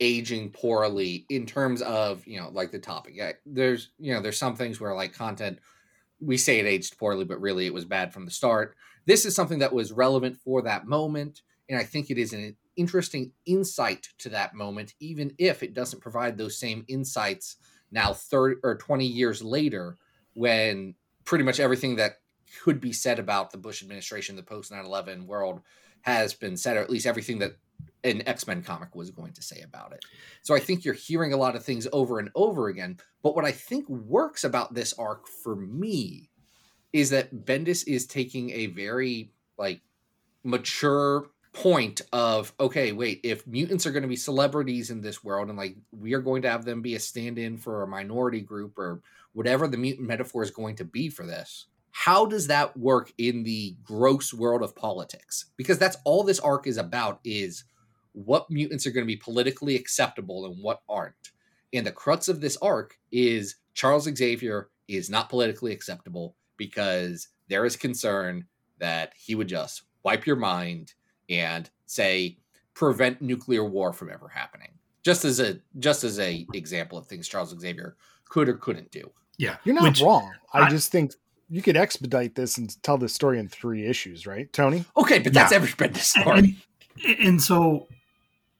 aging poorly in terms of, you know, like the topic. There's, you know, there's some things where like content we say it aged poorly, but really it was bad from the start. This is something that was relevant for that moment, and I think it is an interesting insight to that moment, even if it doesn't provide those same insights now 30 or 20 years later when pretty much everything that could be said about the Bush administration, the post 9 11 world has been said, or at least everything that an X Men comic was going to say about it. So I think you're hearing a lot of things over and over again. But what I think works about this arc for me is that Bendis is taking a very like mature point of okay wait if mutants are going to be celebrities in this world and like we are going to have them be a stand-in for a minority group or whatever the mutant metaphor is going to be for this how does that work in the gross world of politics because that's all this arc is about is what mutants are going to be politically acceptable and what aren't and the crux of this arc is charles xavier is not politically acceptable because there is concern that he would just wipe your mind and say prevent nuclear war from ever happening just as a just as a example of things charles xavier could or couldn't do Yeah. You're not Which- wrong. I, I- just think you could expedite this and tell the story in three issues, right, Tony? okay but that's Yeah. every bit the story And, and so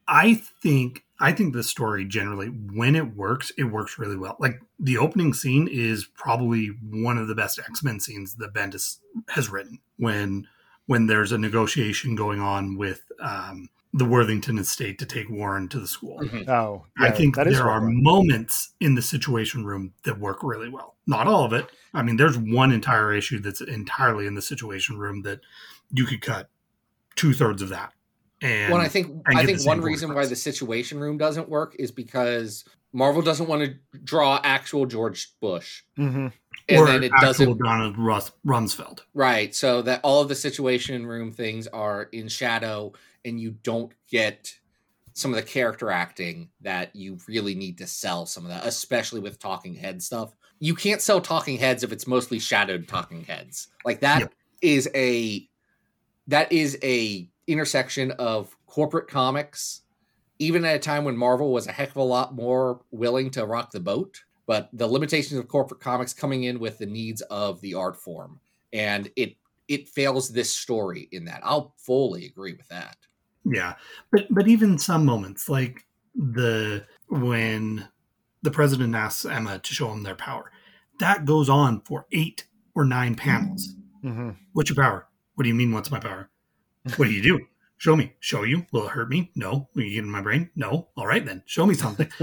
I think I think the story generally, when it works, it works really well. Like the opening scene is probably one of the best X Men scenes that Bendis has written. When when there's a negotiation going on with um, the Worthington estate to take Warren to the school. Mhm. Oh, I think that is there are well moments in the Situation Room that work really well. Not all of it. I mean, there's one entire issue that's entirely in the Situation Room that you could cut two thirds of that. And well, I think and I think one reason why the Situation Room doesn't work is because Marvel doesn't want to draw actual George Bush, Mhm. and or then it actual doesn't Donald Rus- Rumsfeld. right. So that all of the Situation Room things are in shadow, and you don't get some of the character acting that you really need to sell some of that, especially with talking head stuff. You can't sell talking heads if it's mostly shadowed talking heads. Like that is a that is a intersection of corporate comics even at a time when Marvel was a heck of a lot more willing to rock the boat, but the limitations of corporate comics coming in with the needs of the art form. And it it fails this story in that. I'll fully agree with that. Yeah, but but even some moments like the when the president asks Emma to show him their power, that goes on for eight or nine panels. Mhm. What's your power? What do you mean? What's my power? What do you do? Show me. Show you. Will it hurt me? No. Will you get in my brain? No. All right then. Show me something.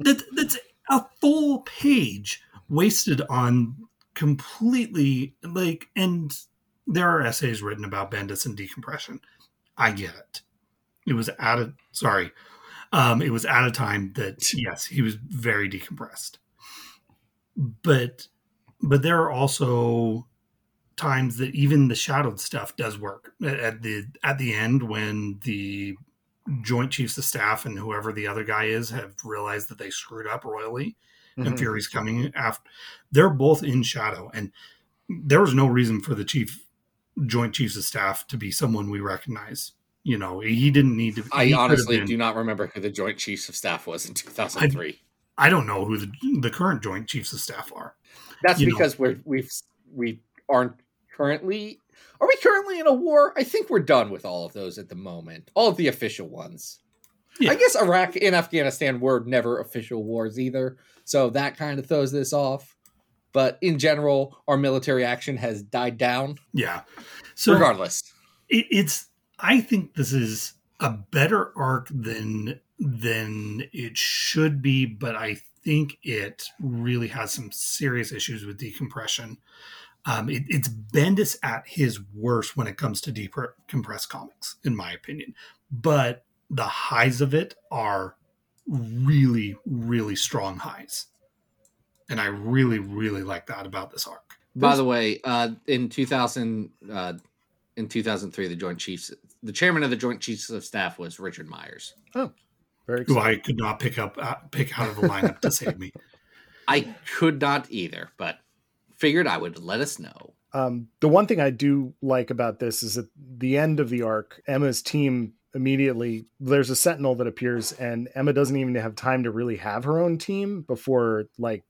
that, that's a full page wasted on completely like and there are essays written about Bendis and decompression. I get it. It was at a sorry. Um, it was at a time that yes, he was very decompressed. But but there are also times that even the shadowed stuff does work at the at the end when the joint chiefs of staff and whoever the other guy is have realized that they screwed up royally and Mhm. Fury's coming after. They're both in shadow, and there was no reason for the chief, joint chiefs of staff, to be someone we recognize. You know, he didn't need to. I honestly do not remember who the Joint Chiefs of Staff was in 2003. I don't know who the, the current joint chiefs of staff are. That's you know. because we're we've we aren't currently are we currently in a war? I think we're done with all of those at the moment. All of the official ones. Yeah. I guess Iraq and Afghanistan were never official wars either, so that kind of throws this off. But in general, our military action has died down. Yeah. So regardless, it, it's. I think this is a better arc than than it should be, but I think it really has some serious issues with decompression. Um, it, it's Bendis at his worst when it comes to decompressed comics, in my opinion. But the highs of it are really, really strong highs, and I really, really like that about this arc. by the way, uh, in 2000, uh, in 2003, the Joint Chiefs, the chairman of the Joint Chiefs of Staff was Richard Myers. Oh, very Who. I could not pick up, uh, pick out of the lineup to save me. I could not either, but figured I would let us know. Um, the one thing I do like about this is at the end of the arc, Emma's team immediately there's a sentinel that appears, and Emma doesn't even have time to really have her own team before like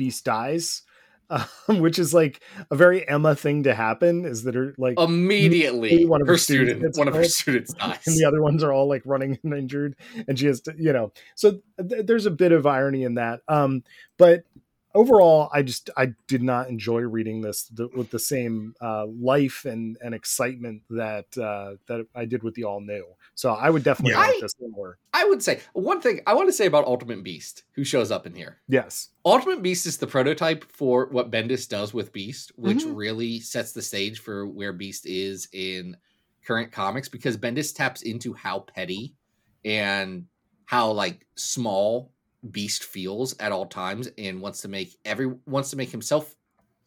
Beast dies, um, which is like a very Emma thing to happen. Is that her like Immediately, one of her her student, one of her students dies. and the other ones are all like running and injured and she has to you know so th- there's a bit of irony in that um but overall i just i did not enjoy reading this th- with the same uh life and and excitement that uh that i did with the all new so i would definitely Yeah. like I- this more I would say one thing I want to say about Ultimate Beast, who shows up in here. yes Ultimate Beast is the prototype for what Bendis does with Beast, which Mhm. really sets the stage for where Beast is in current comics because Bendis taps into how petty and how like small Beast feels at all times and wants to make every wants to make himself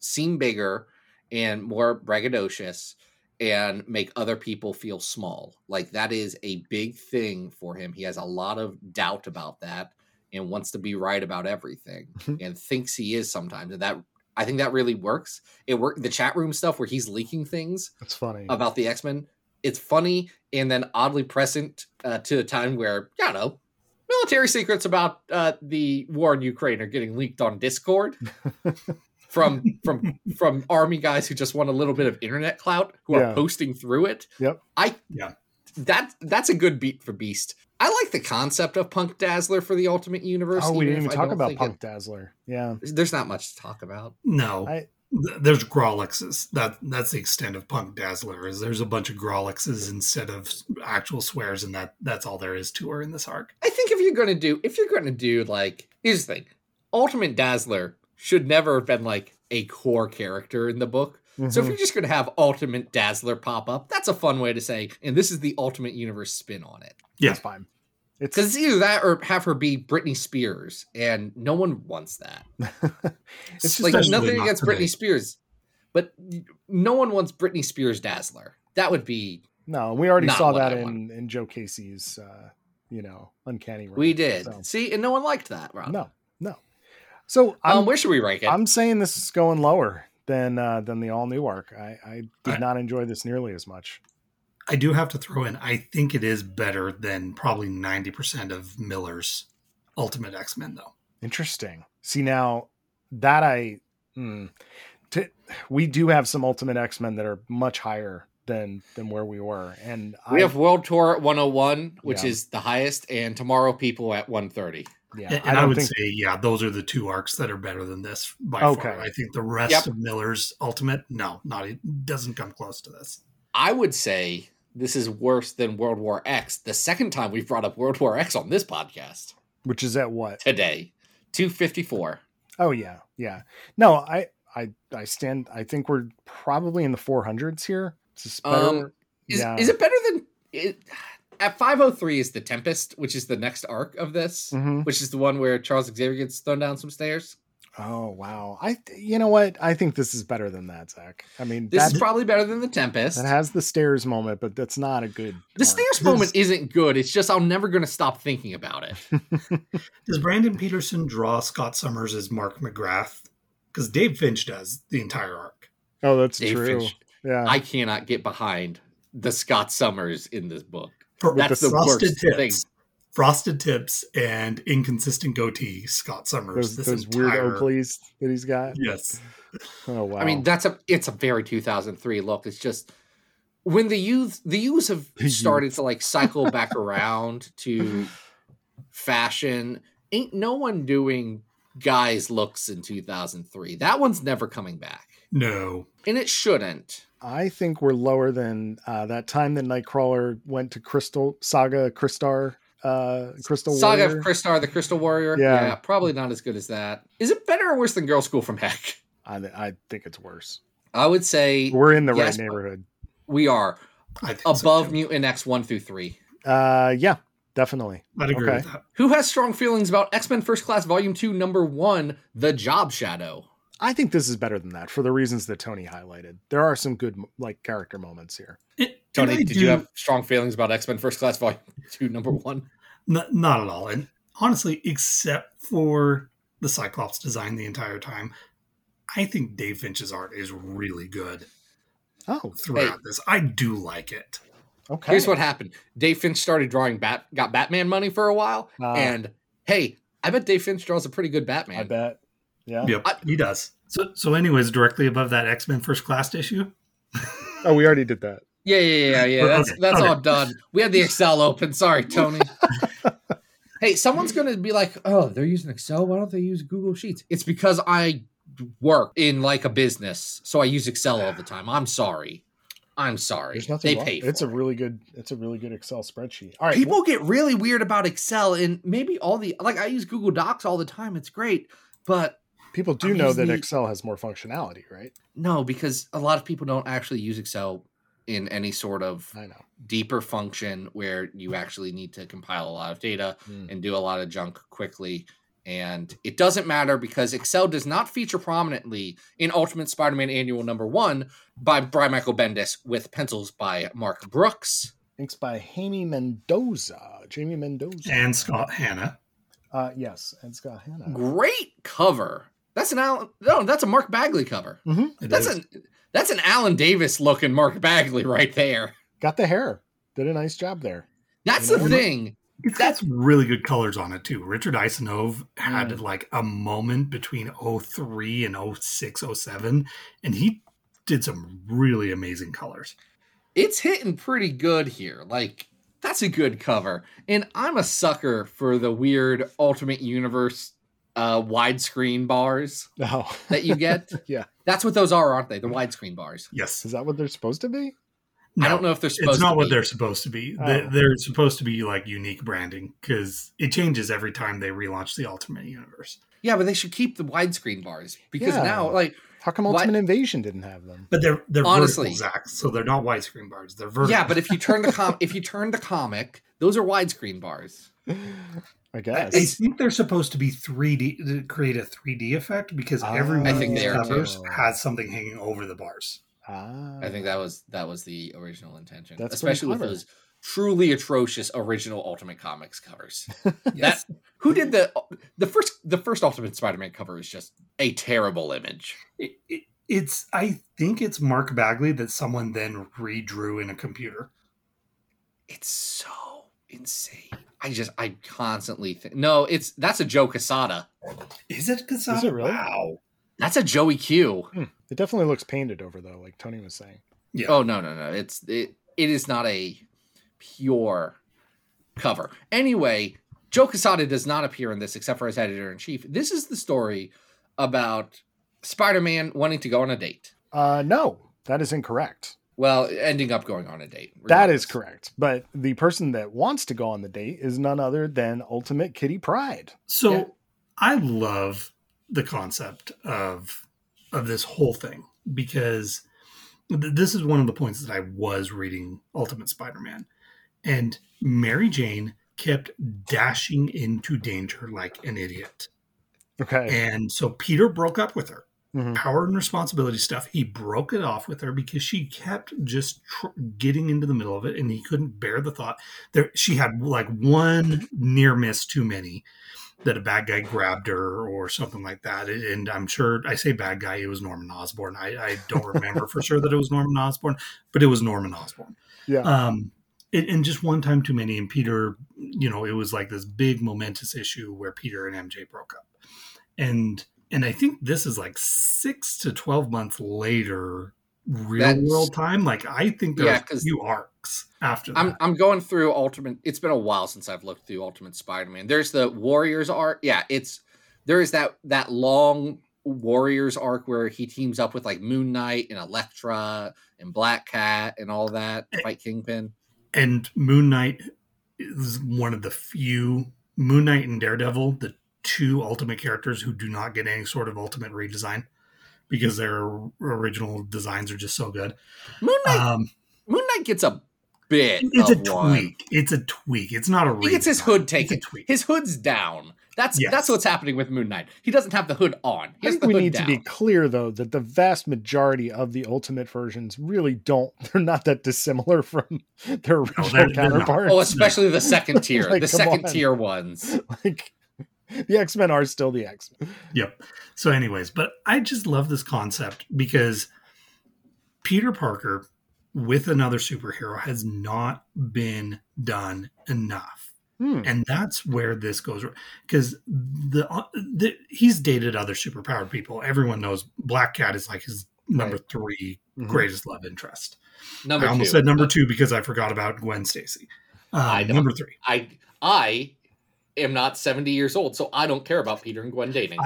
seem bigger and more braggadocious and make other people feel small. Like that is a big thing for him. He has a lot of doubt about that and wants to be right about everything and thinks he is sometimes. And that I think that really works. It worked the chat room stuff where he's leaking things that's funny about the X-Men. It's funny and then oddly present uh, to a time where, you know, military secrets about uh, the war in Ukraine are getting leaked on Discord from from from army guys who just want a little bit of internet clout who Yeah. are posting through it. Yep. I Yeah. that that's a good beat for Beast. I like the concept of Punk Dazzler for the Ultimate Universe. oh we didn't if even talk about think punk it- dazzler yeah there's not much to talk about. No, I- th- there's Grawlixes. That that's the extent of Punk Dazzler. Is there's a bunch of Grawlixes instead of actual swears, and that that's all there is to her in this arc. I think if you're gonna do if you're gonna do like here's the thing. Ultimate Dazzler should never have been like a core character in the book. So if Mhm. you're just gonna have Ultimate Dazzler pop up, that's a fun way to say, and this is the Ultimate Universe spin on it. Yeah. That's fine. It's Because it's either that or have her be Britney Spears, and no one wants that. it's like nothing not against today. Britney Spears, but no one wants Britney Spears Dazzler. That would be no. We already saw that I in in Joe Casey's, uh, you know, uncanny. We did so- see, and no one liked that. Rob. No, no. So I'm um, where should we rank it? I'm saying this is going lower than uh, than the all new arc. I, I did I- not enjoy this nearly as much. I do have to throw in. I think it is better than probably ninety percent of Millar's Ultimate X Men, though. Interesting. See now that I, hmm, to, we do have some Ultimate X Men that are much higher than than where we were, and we I, have World Tour at 101, which Yeah. is the highest, and Tomorrow People at 130. yeah, and I and I, don't would think say, yeah, those are the two arcs that are better than this by Okay. far. I think the rest Yep. of Millar's Ultimate, no, not it doesn't come close to this. I would say this is worse than World War X. The second time we've brought up World War X on this podcast which is at what? today, 254. Oh yeah, yeah. No, I I I stand. I think we're probably in the 400s here. Is better? Um, Is, Yeah. is it better than it, at 503 is the Tempest, which is the next arc of this, Mhm. which is the one where Charles Xavier gets thrown down some stairs. Oh wow. I you know what? I think this is better than that, Zach. I mean, This that, is probably better than the Tempest. It has the stairs moment, but that's not a good. the arc. stairs moment isn't good. It's just I'm never going to stop thinking about it. Does Brandon Peterson draw Scott Summers as Mark McGrath? Because Dave Finch does the entire arc. Oh, that's Dave true. Finch. Yeah. I cannot get behind the Scott Summers in this book. For That's the frosted worst tips, thing. Frosted tips, and inconsistent goatee. Scott Summers. those this those weird entire- Oakleys that he's got. Yes, Oh wow. I mean, that's a it's a very 2003 look. It's just when the youth the youths have The started to like cycle back around to fashion. Ain't no one doing guys looks in 2003. That one's never coming back. no, And it shouldn't. I think we're lower than uh, that time that Nightcrawler went to Crystal Saga Crystar uh Crystal Saga Warrior. of Crystar, the Crystal Warrior. Yeah. Yeah. probably not as good as that. Is it better or worse than Girl School from Heck? I, I think it's worse. I would say We're in the Yes, right neighborhood. we are I think so, above too. Mutant X one through three. Uh yeah, definitely. I'd agree okay. with that. Who has strong feelings about X Men First Class Volume Two, Number One, The Job Shadow? I think this is better than that for the reasons that Tony highlighted. There are some good like character moments here. It- Tony, did do- you have strong feelings about X Men First Class Volume Two, Number One? N- not at all. And honestly, except for the Cyclops design the entire time, I think Dave Finch's art is really good Oh, throughout this. I do like it. okay. Here's what happened: Dave Finch started drawing Bat, got Batman money for a while, Ah. and hey, I bet Dave Finch draws a pretty good Batman. I bet. Yeah. Yep, I- he does. So, so, anyways, directly above that X Men First Class issue. Oh, we already did that. Yeah, yeah, yeah, yeah. That's Okay, that's okay. all done. We had the Excel open. Sorry, Tony. hey, someone's gonna be like, "Oh, they're using Excel. Why don't they use Google Sheets?" It's because I work in like a business, so I use Excel all the time. I'm sorry. I'm sorry. There's nothing They wrong. pay. For It's a really good. It's a really good Excel spreadsheet. All right. People get really weird about Excel, and maybe all the like I use Google Docs all the time. It's great, but people do I'm know that the- Excel has more functionality, right? no, because a lot of people don't actually use Excel in any sort of I know. deeper function where you actually need to compile a lot of data Hmm. and do a lot of junk quickly. And it doesn't matter because Excel does not feature prominently in Ultimate Spider Man Annual Number One by Brian Michael Bendis with pencils by Mark Brooks. Inks by Jamie Mendoza. Jamie Mendoza. And Scott Hanna. Uh, yes, and Scott Hanna. Great cover. That's an Alan. No, that's a Mark Bagley cover. It That's is. an that's an Alan Davis looking Mark Bagley right there. Got the hair. Did a nice job there. That's You the know, thing. It's got really good colors on it too. Richard Isanove had Mm. like a moment between 03 and 06, 07, and he did some really amazing colors. it's hitting pretty good here. Like that's a good cover. And I'm a sucker for the weird Ultimate Universe uh widescreen bars Oh, that you get. Yeah. That's what those are, aren't they? The widescreen bars. Yes. Is that what they're supposed to be? I don't know if they're supposed It's not what be. they're supposed to be. Oh. They- They're supposed to be like unique branding because it changes every time they relaunch the Ultimate Universe. Yeah, but they should keep the widescreen bars because Yeah. now, like, How come What? Ultimate Invasion didn't have them? But they're they're Honestly. vertical, Zach, so they're not widescreen bars. They're vertical. yeah, but if you turn the com, if you turn the comic, those are widescreen bars. I I, guess. I think they're supposed to be 3D to create a 3D effect because Ah. every one I of these covers too. has something hanging over the bars. ah, I think that was that was the original intention, That's especially with those truly atrocious original Ultimate Comics covers. Yes. That who did the the first the first Ultimate Spider-Man cover is just a terrible image. It, it, it's I think it's Mark Bagley that someone then redrew in a computer. It's so insane. I just I constantly think no, it's that's a Joe Quesada. Is it Casada? Is it really? Wow. That's a Joey Q. it definitely looks painted over though, like Tony was saying. Yeah. Oh no no no! It's it it is not a pure cover. Anyway, Joe Quesada does not appear in this except for as editor in chief. This is the story about Spider-Man wanting to go on a date. Uh, no, that is incorrect. Well, ending up going on a date. That is correct. But the person that wants to go on the date is none other than Ultimate Kitty Pryde. So Yeah. I love the concept of of this whole thing because th- this is one of the points that I was reading Ultimate Spider-Man and Mary Jane kept dashing into danger like an idiot. Okay. And so Peter broke up with her. Mhm. Power and responsibility stuff. He broke it off with her because she kept just tr- getting into the middle of it, and he couldn't bear the thought. There, she had like one near miss too many that a bad guy grabbed her or something like that. And I'm sure I say bad guy, it was Norman Osborn. I, I don't remember for sure that it was Norman Osborn, but it was Norman Osborn. Yeah. Um, and just one time too many. And Peter, you know, it was like this big momentous issue where Peter and MJ broke up. And and I think this is like six to twelve months later, real That's- world time. Like I think Yeah, there's a 'cause few arcs after that. I'm I'm going through Ultimate. It's been a while since I've looked through Ultimate Spider-Man. There's the Warriors arc. Yeah, it's there is that that long Warriors arc where he teams up with like Moon Knight and Elektra and Black Cat and all that to fight Kingpin. and Moon Knight is one of the few Moon Knight and Daredevil, the two ultimate characters who do not get any sort of ultimate redesign because their original designs are just so good. Moon Knight Um, Moon Knight gets a bit. it's a of one. tweak. It's a tweak. It's not a. He gets his redesign. hood It's a taken. tweak. His hood's down. That's Yes. that's what's happening with Moon Knight. He doesn't have the hood on. He I think we need down. to be clear though that the vast majority of the ultimate versions really don't they're not that dissimilar from their original they're- they're Oh, especially the second tier. Like, the second on. tier ones. like the X-Men are still the X-Men. Yep. So, anyways, but I just love this concept because Peter Parker with another superhero has not been done enough. Hmm. and that's where this goes because the, uh, the he's dated other superpowered people everyone knows black cat is like his number Right. 3 Mhm. greatest love interest Number i almost two. said number two because i forgot about gwen stacy uh, I number three I I am not 70 years old, so I don't care about Peter and Gwen dating.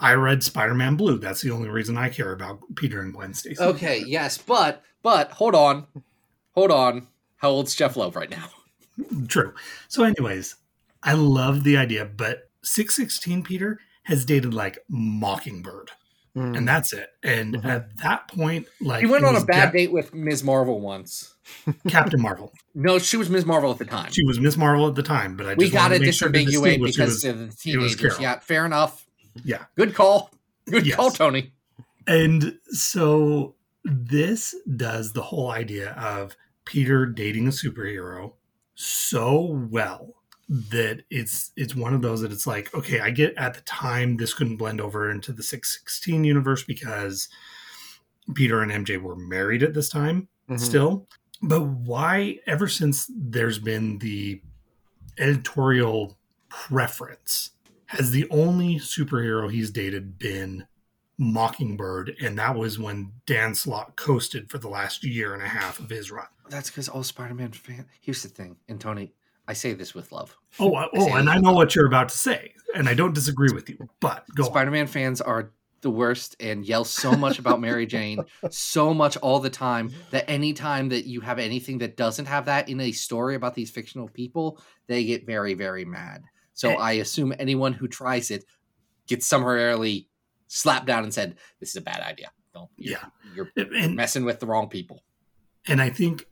i read spider-man blue that's the only reason i care about peter and gwen stacy okay, yes, but but hold on. Hold on. How old's Jeph Loeb right now? True. So, anyways, I love the idea, but 616 Peter has dated like Mockingbird, Hmm. and that's it. And Mhm. at that point, like He went on a bad de- date with Ms. Marvel once. Captain Marvel. No, she was Ms. Marvel at the time. She was Ms. Marvel at the time, but I just we got to wanted to make sure to disambiguate distinguish it because was- of the it was teenagers. Yeah, fair enough. yeah. Good call. Good Yes. call, Tony. And so this does the whole idea of Peter dating a superhero so well that it's it's one of those that it's like okay I get at the time this couldn't blend over into the 616 universe because Peter and MJ were married at this time Mhm. still but why ever since there's been the editorial preference has the only superhero he's dated been Mockingbird, and that was when Dan Slott coasted for the last year and a half of his run. That's because all Spider-Man fan. Here's the thing, and Tony, I say this with love. Oh, uh, oh, and I know what you're about to say, and I don't disagree with you. But go. Spider-Man fans are the worst and yell so much about Mary Jane so much all the time that anytime that you have anything that doesn't have that in a story about these fictional people, they get very, very mad. So Eh. I assume anyone who tries it gets summarily slapped down and said, This is a bad idea. Don't you're, Yeah. you're And messing with the wrong people. and I think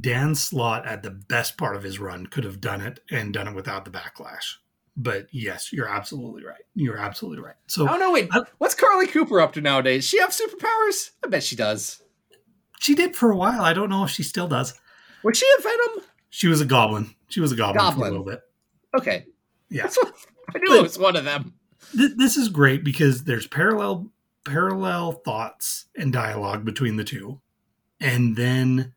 Dan Slott at the best part of his run could have done it and done it without the backlash. But yes, you're absolutely right. You're absolutely right. So Oh no, wait. I- What's Carlie Cooper up to nowadays? She have superpowers? I bet she does. she did for a while. I don't know if she still does. Was she a Venom? She was a goblin. She was a goblin, for a little bit. Okay. Yeah. What I knew it was one of them. Th- this is great because there's parallel parallel thoughts and dialogue between the two, and then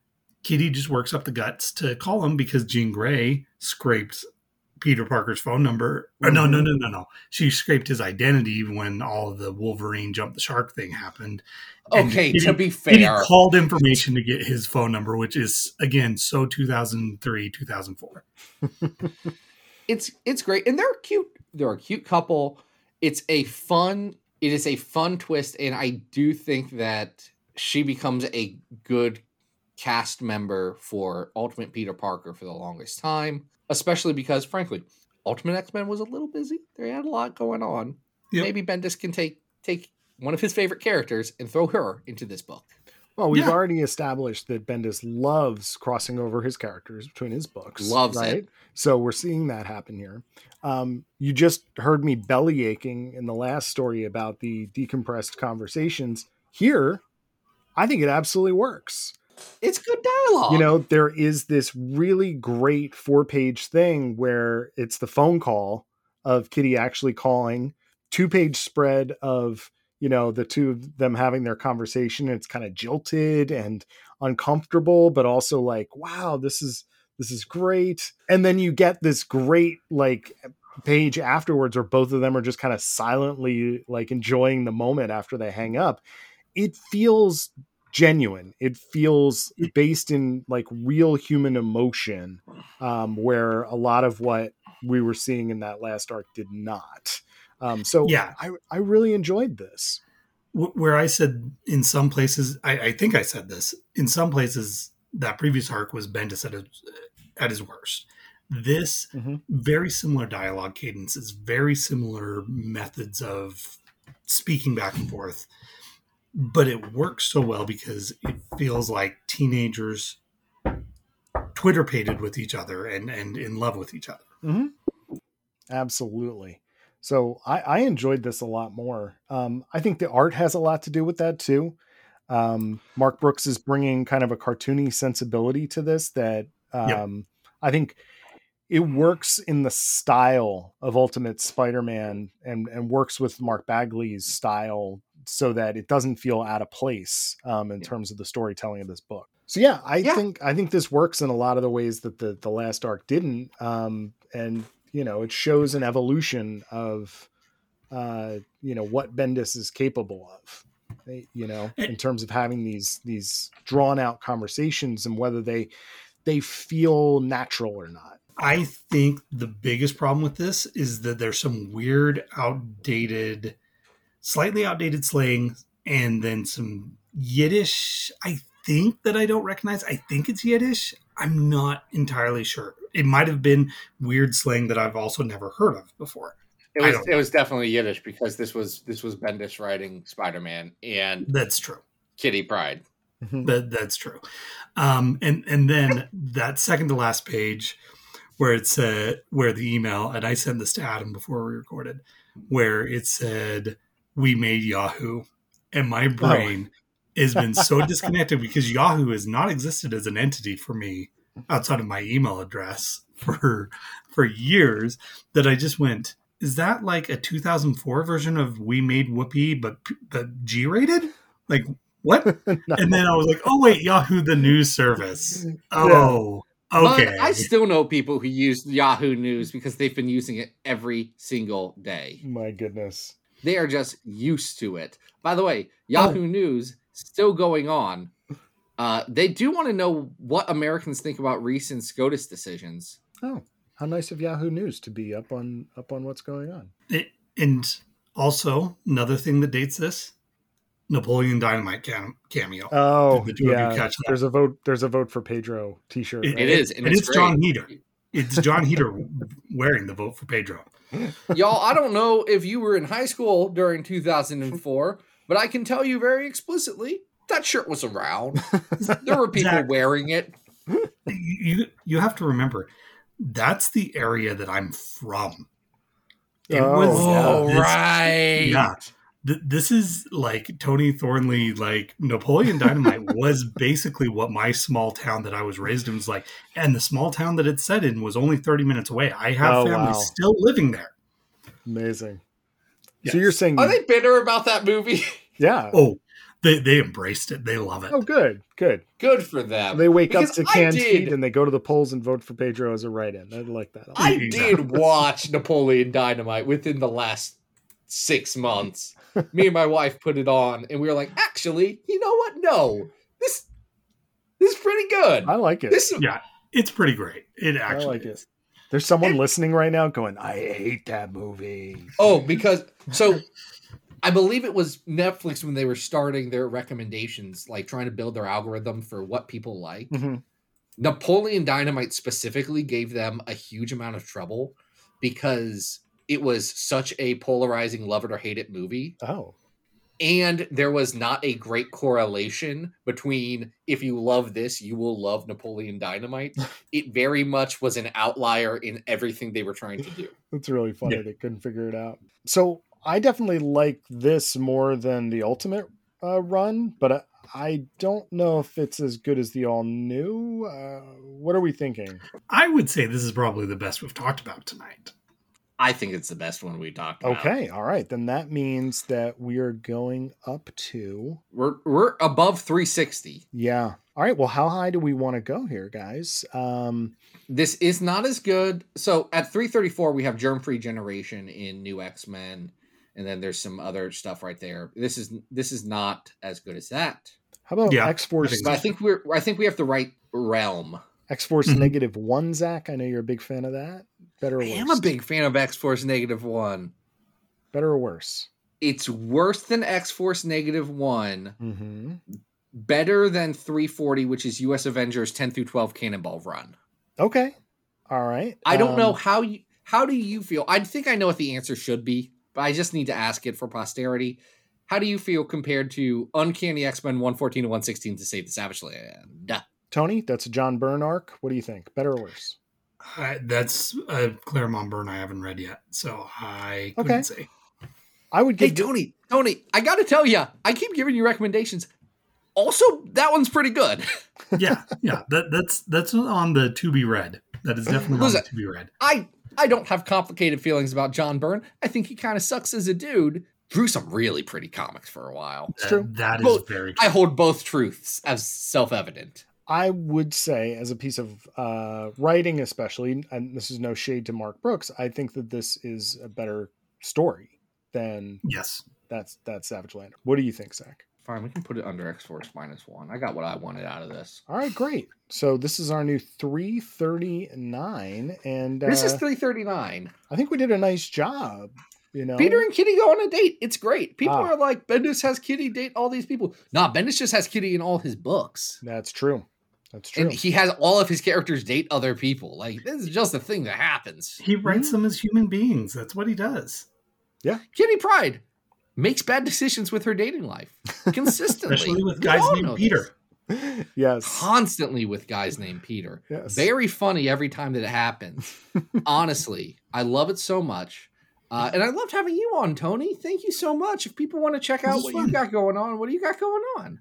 Kitty just works up the guts to call him because Jean Grey scraped Peter Parker's phone number. Or no, no, mm-hmm. no, no, no. She scraped his identity when all the Wolverine jump the shark thing happened. Okay, Kitty- to be fair, Kitty called information to get his phone number, which is again so 2003, 2004. it's it's great, and they're cute. They're a cute couple. It's a fun. It is a fun twist, and I do think that she becomes a good cast member for Ultimate Peter Parker for the longest time, especially because, frankly, Ultimate X Men was a little busy. They had a lot going on. Yep. Maybe Bendis can take take one of his favorite characters and throw her into this book. Well, we've Yeah. already established that Bendis loves crossing over his characters between his books. Loves it. right? So we're seeing that happen here. Um, you just heard me belly aching in the last story about the decompressed conversations. Here, I think it absolutely works. It's good dialogue. You know, there is this really great four page thing where it's the phone call of Kitty actually calling, two page spread of, you know, the two of them having their conversation. It's kind of jilted and uncomfortable, but also like, wow, this is this is great. And then you get this great like page afterwards where both of them are just kind of silently like enjoying the moment after they hang up. It feels genuine. It feels based in like real human emotion, um, where a lot of what we were seeing in that last arc did not. Um, so Yeah. I, I really enjoyed this. Where I said in some places, I, I think I said this in some places that previous arc was Bendis at his, at his worst. This Mhm. very similar dialogue cadences, very similar methods of speaking back and forth, but it works so well because it feels like teenagers Twitter pated with each other and and in love with each other. Absolutely. So I, I enjoyed this a lot more. Um, I think the art has a lot to do with that too. Um, Mark Brooks is bringing kind of a cartoony sensibility to this that Yep. um, I think it works in the style of Ultimate Spider-Man and and works with Mark Bagley's style so that it doesn't feel out of place um, in Yeah. terms of the storytelling of this book. So yeah, I Yeah. think I think this works in a lot of the ways that the the last arc didn't. Um, and you know, it shows an evolution of uh, you know what Bendis is capable of. eh, You know, in terms of having these these drawn out conversations and whether they they feel natural or not. I think the biggest problem with this is that there's some weird, outdated, slightly outdated slang, and then some Yiddish. I think that I don't recognize. I think it's Yiddish. I'm not entirely sure. It might have been weird slang that I've also never heard of before. It was it was definitely Yiddish because this was this was Bendis writing Spider Man and That's true. Kitty Pryde. That that's true. Um, and and then that second to last page, where it said where the email, and I sent this to Adam before we recorded, where it said we made Yahoo, and my oh. brain has been so disconnected because Yahoo has not existed as an entity for me outside of my email address for for years that I just went. Is that like a 2004 version of We Made Whoopi, but but G rated? Like what? And then I was like, oh wait, Yahoo the news service. Oh, okay. But I still know people who use Yahoo News because they've been using it every single day. My goodness. They are just used to it. By the way, Yahoo Oh. News still going on. Uh, they do want to know what Americans think about recent SCOTUS decisions. Oh, how nice of Yahoo News to be up on up on what's going on. It- and Also, another thing that dates this: Napoleon Dynamite cam- cameo. Oh, the two you yeah. catch? There's a vote. There's a vote for Pedro T-shirt. It- right? It is, and, and it's, it's John. Heater. It's Jon Heder wearing the vote for Pedro. Y'all, I don't know if you were in high school during 2004, but I can tell you very explicitly that shirt was around. There were people Zach. wearing it. You you have to remember that's the area that I'm from. It Oh, was. Oh, this- right. Yeah. Th- this is like Tony Thornley, like Napoleon Dynamite was basically what my small town that I was raised in was like. And the small town that it's set in was only 30 minutes away. I have Oh, family wow. still living there. Amazing. Yes. So you're saying, Are they bitter about that movie? yeah? Oh, they, they embraced it. They love it. Oh, good, good. Good for them. They wake up to I canned did- heat and they go to the polls and vote for Pedro as a write-in. I like that. I Exactly. did watch Napoleon Dynamite within the last six months. Me and my wife put it on, and we were like, "Actually, you know what? No, this this is pretty good. I like it. This Yeah, it's pretty great. It I actually like it. is. There's someone listening right now going, "I hate that movie." oh, because so I believe it was Netflix when they were starting their recommendations, like trying to build their algorithm for what people like. Mhm. Napoleon Dynamite specifically gave them a huge amount of trouble because it was such a polarizing love it or hate it movie. Oh, and there was not a great correlation between if you love this you will love napoleon dynamite it very much was an outlier in everything they were trying to do that's really funny. Yeah. They couldn't figure it out. So I definitely like this more than the Ultimate uh, run, but I, I don't know if it's as good as the All New. Uh, what are we thinking? I would say this is probably the best we've talked about tonight. I think it's the best one we talked about Okay, all right. Then that means that we are going up to we're we're above 360 yeah. All right. Well, how high do we want to go here, guys? Um, this is not as good so at 334 we have germ free generation in new x-men and then there's some other stuff right there this is this is not as good as that how about Yeah, X Force? I think i think we're i think we have the right realm X Force Mhm. negative one, Zach. I know you're a big fan of that. Better or I am a big fan of X Force Negative One. Better or worse? It's worse than X Force Negative One, Mm-hmm. better than 340, which is US Avengers 10 through 12 Cannonball Run. Okay. All right. I don't know Um, how you how do you feel? I think I know what the answer should be, but I just need to ask it for posterity. How do you feel compared to Uncanny X-Men 114 to 116 to Save the Savage Land? Tony, that's a John Byrne arc. What do you think? Better or worse? I, that's a Claremont Byrne I haven't read yet, so I couldn't Okay. say. I would Hey give. Tony, Tony, I got to tell you, I keep giving you recommendations. Also, that one's pretty good. Yeah, yeah, that, that's that's on the to be read. That is definitely on Listen, the to be read. I I don't have complicated feelings about John Byrne. I think he kind of sucks as a dude. Drew some really pretty comics for a while. It's true. That is Well, very. I hold both truths as self-evident. I would say, as a piece of uh, writing, especially, and this is no shade to Mark Brooks, I think that this is a better story than yes, that's that Savage Land. What do you think, Zach? Fine, we can put it under X Force minus one. I got what I wanted out of this. All right, great. So this is our new 339, and uh, This is 339. I think we did a nice job. You know, Peter and Kitty go on a date. It's great. People Ah. are like, Bendis has Kitty date all these people. Nah, Bendis just has Kitty in all his books. That's true. That's true. And he has all of his characters date other people. Like, this is just a thing that happens. he writes them as human beings. That's what he does. Yeah. Kitty Pryde makes bad decisions with her dating life consistently. Especially with guys all named Peter. this. yes. Constantly with guys named Peter. Yes. Very funny every time that it happens. Honestly, I love it so much. Uh, and I loved having you on, Tony. Thank you so much. If people want to check out what fun. you got going on, what do you got going on?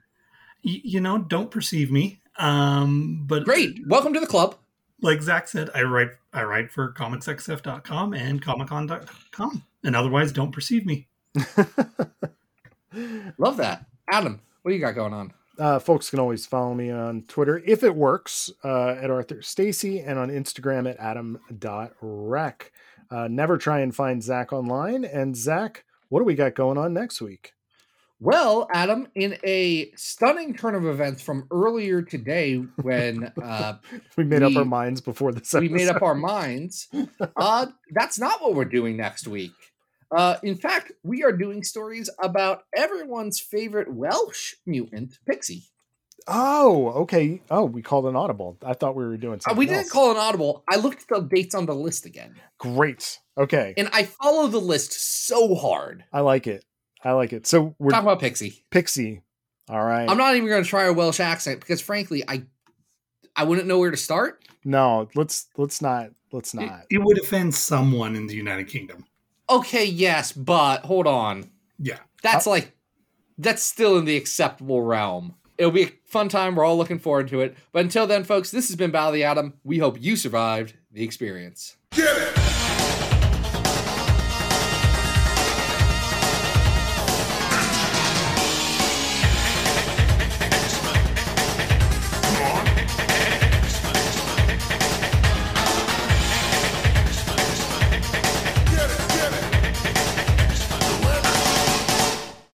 Y- you know, don't perceive me. Um, but Great. Welcome to the club. like Zach said, I write I write for comicsxf.com and comiccon.com. And otherwise don't perceive me. Love that. Adam, what do you got going on? Uh, folks can always follow me on Twitter if it works uh, at Arthur Stacy and on Instagram at adam.rec. Uh, never try and find Zach online. And Zach, what do we got going on next week? Well, Adam, in a stunning turn of events from earlier today when uh, We made up our minds before this we made up our minds, uh, that's not what we're doing next week. Uh, in fact, we are doing stories about everyone's favorite Welsh mutant, Pixie. Oh, okay. Oh, we called an audible. I thought we were doing Uh, something. we didn't else. call an audible. I looked at the dates on the list again, Great. Okay. and I follow the list so hard. I like it. I like it. So we're Talking about Pixie. Pixie. All right. I'm not even going to try a Welsh accent because, frankly, I I wouldn't know where to start. no, let's let's not let's not. it would offend someone in the United Kingdom. Okay, yes, but hold on. Yeah. That's uh, like that's still in the acceptable realm. It'll be a fun time. We're all looking forward to it. But until then, folks, this has been Battle of the Atom. We hope you survived the experience. Get it!